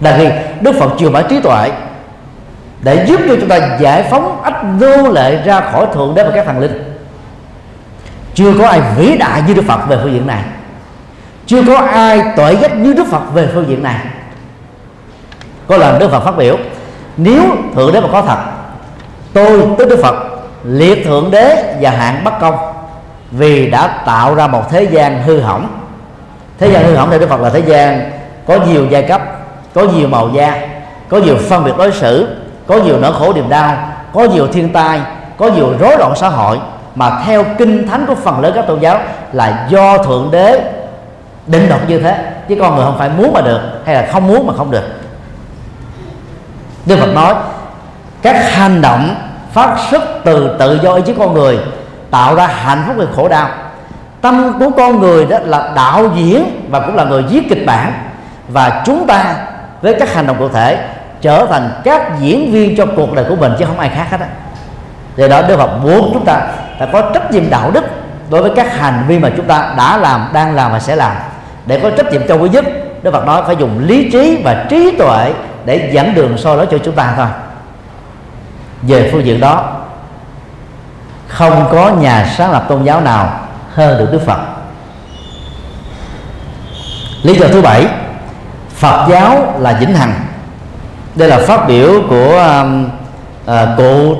Là khi đức phật truyền bá trí tuệ để giúp cho chúng ta giải phóng ách nô lệ ra khỏi thượng đế và các thần linh. Chưa có ai vĩ đại như đức phật về phương diện này. Chưa có ai tội giác như đức phật về phương diện này. Có lần đức phật phát biểu, nếu thượng đế mà có thật, tôi tức đức phật, liệt thượng đế và hạng bất công vì đã tạo ra một thế gian hư hỏng. Thế gian hư hỏng theo đức phật là thế gian có nhiều giai cấp, có nhiều màu da, có nhiều phân biệt đối xử, có nhiều nỗi khổ niềm đau, có nhiều thiên tai, có nhiều rối loạn xã hội mà theo kinh thánh của phần lớn các tôn giáo là do thượng đế định đoạt như thế. Chứ con người không phải muốn mà được hay là không muốn mà không được. Đức Phật nói, các hành động phát xuất từ tự do ý chí con người tạo ra hạnh phúc và khổ đau. Tâm của con người đó là đạo diễn và cũng là người viết kịch bản. Và chúng ta với các hành động cụ thể trở thành các diễn viên cho cuộc đời của mình chứ không ai khác hết á. Do đó, Đức Phật muốn chúng ta phải có trách nhiệm đạo đức đối với các hành vi mà chúng ta đã làm, đang làm và sẽ làm. Để có trách nhiệm cho quý giúp Đức Phật nói phải dùng lý trí và trí tuệ để dẫn đường soi lối cho chúng ta thôi. Về phương diện đó không có nhà sáng lập tôn giáo nào hơn được Đức Phật. Lý do thứ bảy Phật giáo là vĩnh hằng. Đây là phát biểu của um, à, uh, cụ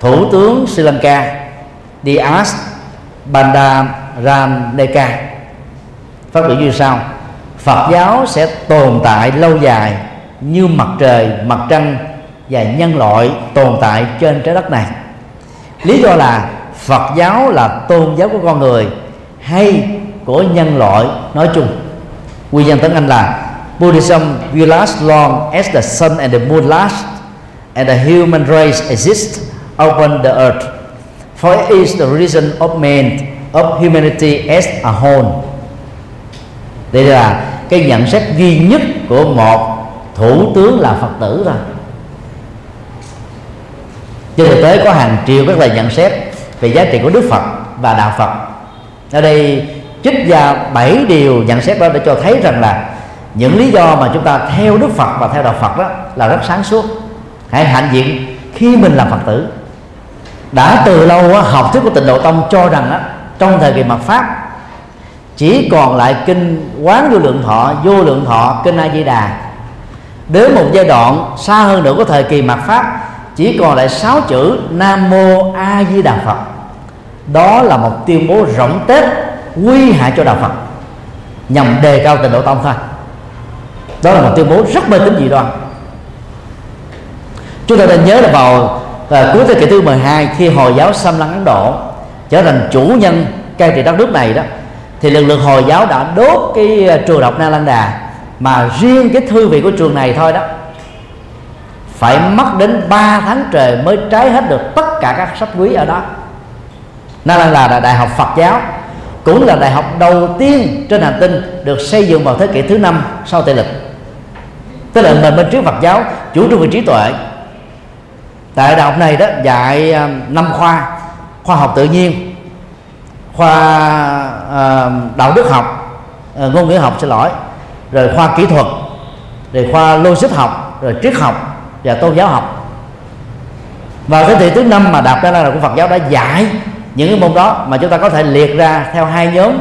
thủ tướng Sri Lanka Dias Bandaraneka phát biểu như sau Phật giáo sẽ tồn tại lâu dài như mặt trời mặt trăng và nhân loại tồn tại trên trái đất này lý do là Phật giáo là tôn giáo của con người hay của nhân loại, nói chung. Nguyên nhân tiếng Anh là Buddhism will last long as the sun and the moon last and the human race exists upon the earth, for it is the reason of man of humanity as a whole. Đây là cái nhận xét duy nhất của một thủ tướng là phật tử thôi trên thực tế có hàng triệu các lời nhận xét về giá trị của đức phật và đạo phật. Ở đây trích ra bảy điều nhận xét đó để cho thấy rằng là những lý do mà chúng ta theo đức phật và theo đạo phật đó là rất sáng suốt. Hãy hạnh diện khi mình làm phật tử. Đã từ lâu học thuyết của tịnh độ tông cho rằng đó, trong thời kỳ mạt pháp chỉ còn lại kinh quán vô lượng thọ vô lượng thọ kinh a di đà. Đến một giai đoạn xa hơn nữa của thời kỳ mạt pháp chỉ còn lại sáu chữ nam mô a di đà phật. Đó là một tuyên bố rộng tết quy hại cho đạo phật. Nhằm đề cao tình độ tông thôi. Đó là một tuyên bố rất mê tín dị đoan. Chúng ta nên nhớ là vào à, cuối thế kỷ thứ 12 khi hồi giáo xâm lăng Ấn Độ trở thành chủ nhân cai trị đất nước này đó thì lực lượng hồi giáo đã đốt cái à, trường học na lan đà mà riêng cái thư viện của trường này thôi đó phải mất đến 3 tháng trời mới trái hết được tất cả các sách quý ở đó. Nalanda là đại học Phật giáo cũng là đại học đầu tiên trên hành tinh được xây dựng vào thế kỷ thứ năm sau tây lịch. Tức là nền bên trước Phật giáo chủ trương về trí tuệ. Tại đại học này đó dạy à, năm khoa khoa học tự nhiên khoa uh, đạo đức học uh, ngôn ngữ học xin lỗi rồi khoa kỹ thuật rồi khoa logic học rồi triết học và tôn giáo học. Và thế kỷ thứ năm mà đạt ra là của Phật giáo đã giải những cái môn đó mà chúng ta có thể liệt ra theo hai nhóm,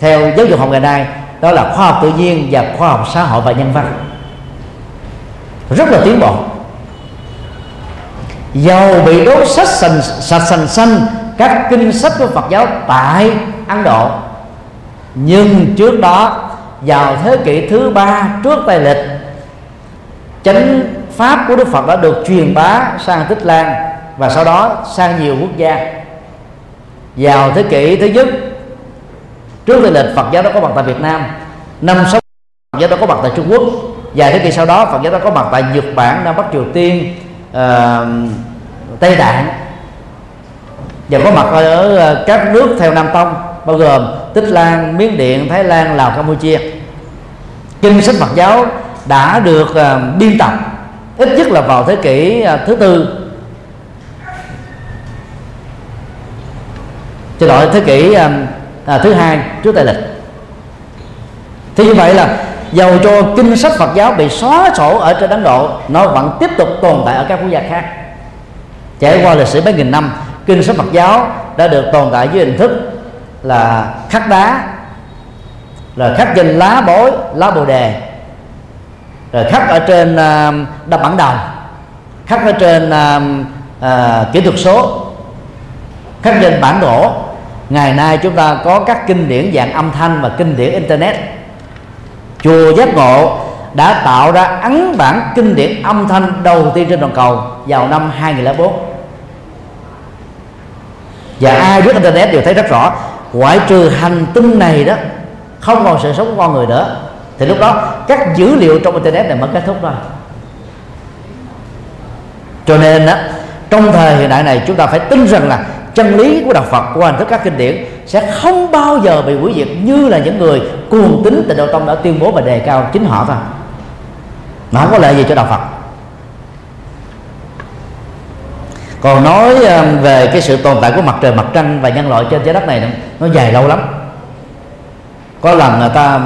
theo giáo dục học ngày nay, đó là khoa học tự nhiên và khoa học xã hội và nhân văn. Rất là tiến bộ. Dầu bị đốt sách sành, sạch sành xanh, các kinh sách của Phật giáo tại Ấn Độ. Nhưng trước đó, vào thế kỷ thứ ba, trước tây lịch, chánh pháp của đức phật đã được truyền bá sang tích lan và sau đó sang nhiều quốc gia. Vào thế kỷ thứ nhất trước tây lịch phật giáo đã có mặt tại việt nam năm sáu phật giáo đã có mặt tại trung quốc vài thế kỷ sau đó phật giáo đã có mặt tại nhật bản nam bắc triều tiên uh, tây tạng và có mặt ở ờ, các nước theo nam tông bao gồm tích lan miến điện thái lan lào campuchia. Kinh sách phật giáo đã được uh, biên tập ít nhất là vào thế kỷ à, thứ tư. Cho đổi thế kỷ à, à, thứ hai trước tây lịch. Thì như vậy là dầu cho kinh sách Phật giáo bị xóa sổ ở trên Ấn Độ nó vẫn tiếp tục tồn tại ở các quốc gia khác. Trải qua lịch sử mấy nghìn năm kinh sách Phật giáo đã được tồn tại dưới hình thức là khắc đá rồi khắc trên lá bối lá bồ đề rồi khắc ở trên à, uh, đập bản đồng khắc ở trên uh, uh, kỹ thuật số. Khắc trên bản gỗ ngày nay chúng ta có các kinh điển dạng âm thanh và kinh điển internet. Chùa giác ngộ đã tạo ra ấn bản kinh điển âm thanh đầu tiên trên toàn cầu vào năm 2004 và ai biết internet đều thấy rất rõ ngoại trừ hành tinh này đó không còn sự sống của con người nữa thì lúc đó, các dữ liệu trong internet này mới kết thúc rồi cho nên đó trong thời hiện đại này, chúng ta phải tin rằng là chân lý của đạo Phật qua hình thức các kinh điển sẽ không bao giờ bị hủy diệt như là những người cuồng tín tịnh độ tông đã tuyên bố và đề cao chính họ thôi. Nó không có lợi gì cho đạo Phật. Còn nói ờ, về cái sự tồn tại của mặt trời, mặt trăng và nhân loại trên trái đất này nó dài lâu lắm. Có lần người ta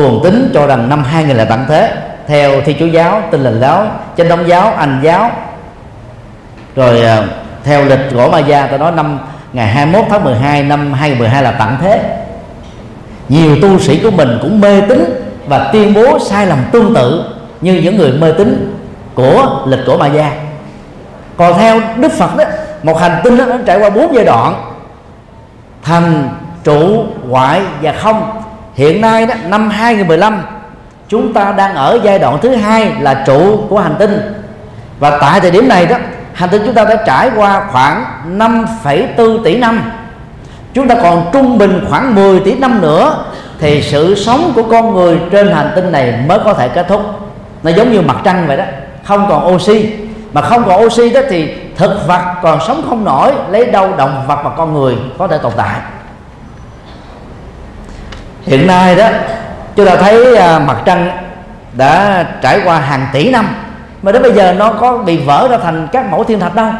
cuồng tín cho rằng năm 2000 là tận thế. Theo thi chúa giáo tin lành giáo chánh thống giáo anh giáo. Rồi à, theo lịch gỗ ma gia ta nói năm ngày 21 tháng 12 năm 2012 là tận thế. Nhiều tu sĩ của mình cũng mê tín và tuyên bố sai lầm tương tự như những người mê tín của lịch cổ ma gia. Còn theo đức phật đó một hành tinh đó, nó trải qua bốn giai đoạn thành trụ ngoại và không hiện nay đó năm 2015 chúng ta đang ở giai đoạn thứ hai là trụ của hành tinh. Và tại thời điểm này đó hành tinh chúng ta đã trải qua khoảng 5,4 tỷ năm. Chúng ta còn trung bình khoảng 10 tỷ năm nữa thì sự sống của con người trên hành tinh này mới có thể kết thúc. Nó giống như mặt trăng vậy đó không còn oxy. Mà không còn oxy đó thì thực vật còn sống không nổi lấy đâu động vật và con người có thể tồn tại hiện nay đó, chúng ta thấy à, mặt trăng đã trải qua hàng tỷ năm, mà đến bây giờ nó có bị vỡ ra thành các mẫu thiên thạch đâu.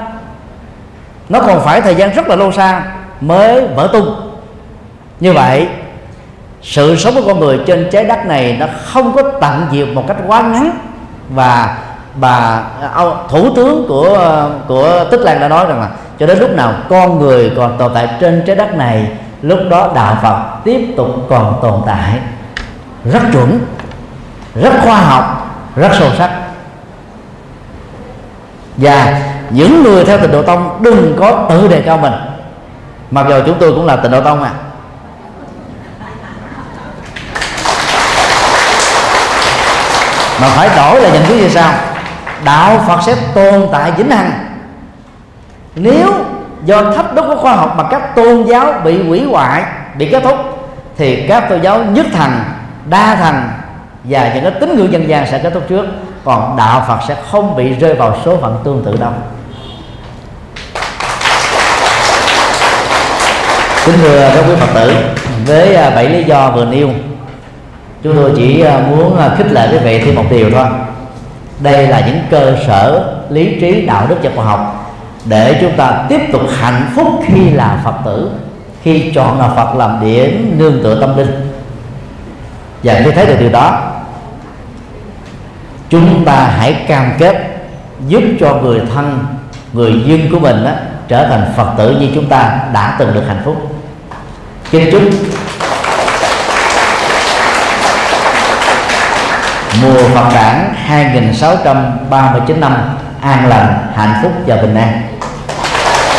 Nó còn phải thời gian rất là lâu xa mới vỡ tung. Như vậy, sự sống của con người trên trái đất này nó không có tận diệt một cách quá ngắn. Và bà à, thủ tướng của à, của tích lan đã nói rằng là cho đến lúc nào con người còn tồn tại trên trái đất này lúc đó đạo phật tiếp tục còn tồn tại. Rất chuẩn, rất khoa học, rất sâu sắc. Và những người theo tịnh độ tông đừng có tự đề cao mình. Mặc dù chúng tôi cũng là tịnh độ tông à mà phải đổi là nhận thức như sao đạo phật sẽ tồn tại vĩnh hằng. Nếu do thách đốc của khoa học mà các tôn giáo bị hủy hoại bị kết thúc thì các tôn giáo nhất thần đa thần và những cái tín ngưỡng dân gian sẽ kết thúc trước. Còn đạo phật sẽ không bị rơi vào số phận tương tự đâu. Kính thưa các quý phật tử với à, bảy lý do vừa nêu chúng tôi chỉ à, muốn à, khích lệ quý vị thêm một điều thôi. Đây là những cơ sở lý trí đạo đức và khoa học để chúng ta tiếp tục hạnh phúc khi là phật tử khi chọn là phật làm điểm nương tựa tâm linh. Và khi thấy được điều đó chúng ta hãy cam kết giúp cho người thân người dân của mình đó, trở thành phật tử như chúng ta đã từng được hạnh phúc. Kính chúc mùa Phật đản 2639 năm an lành hạnh phúc và bình an.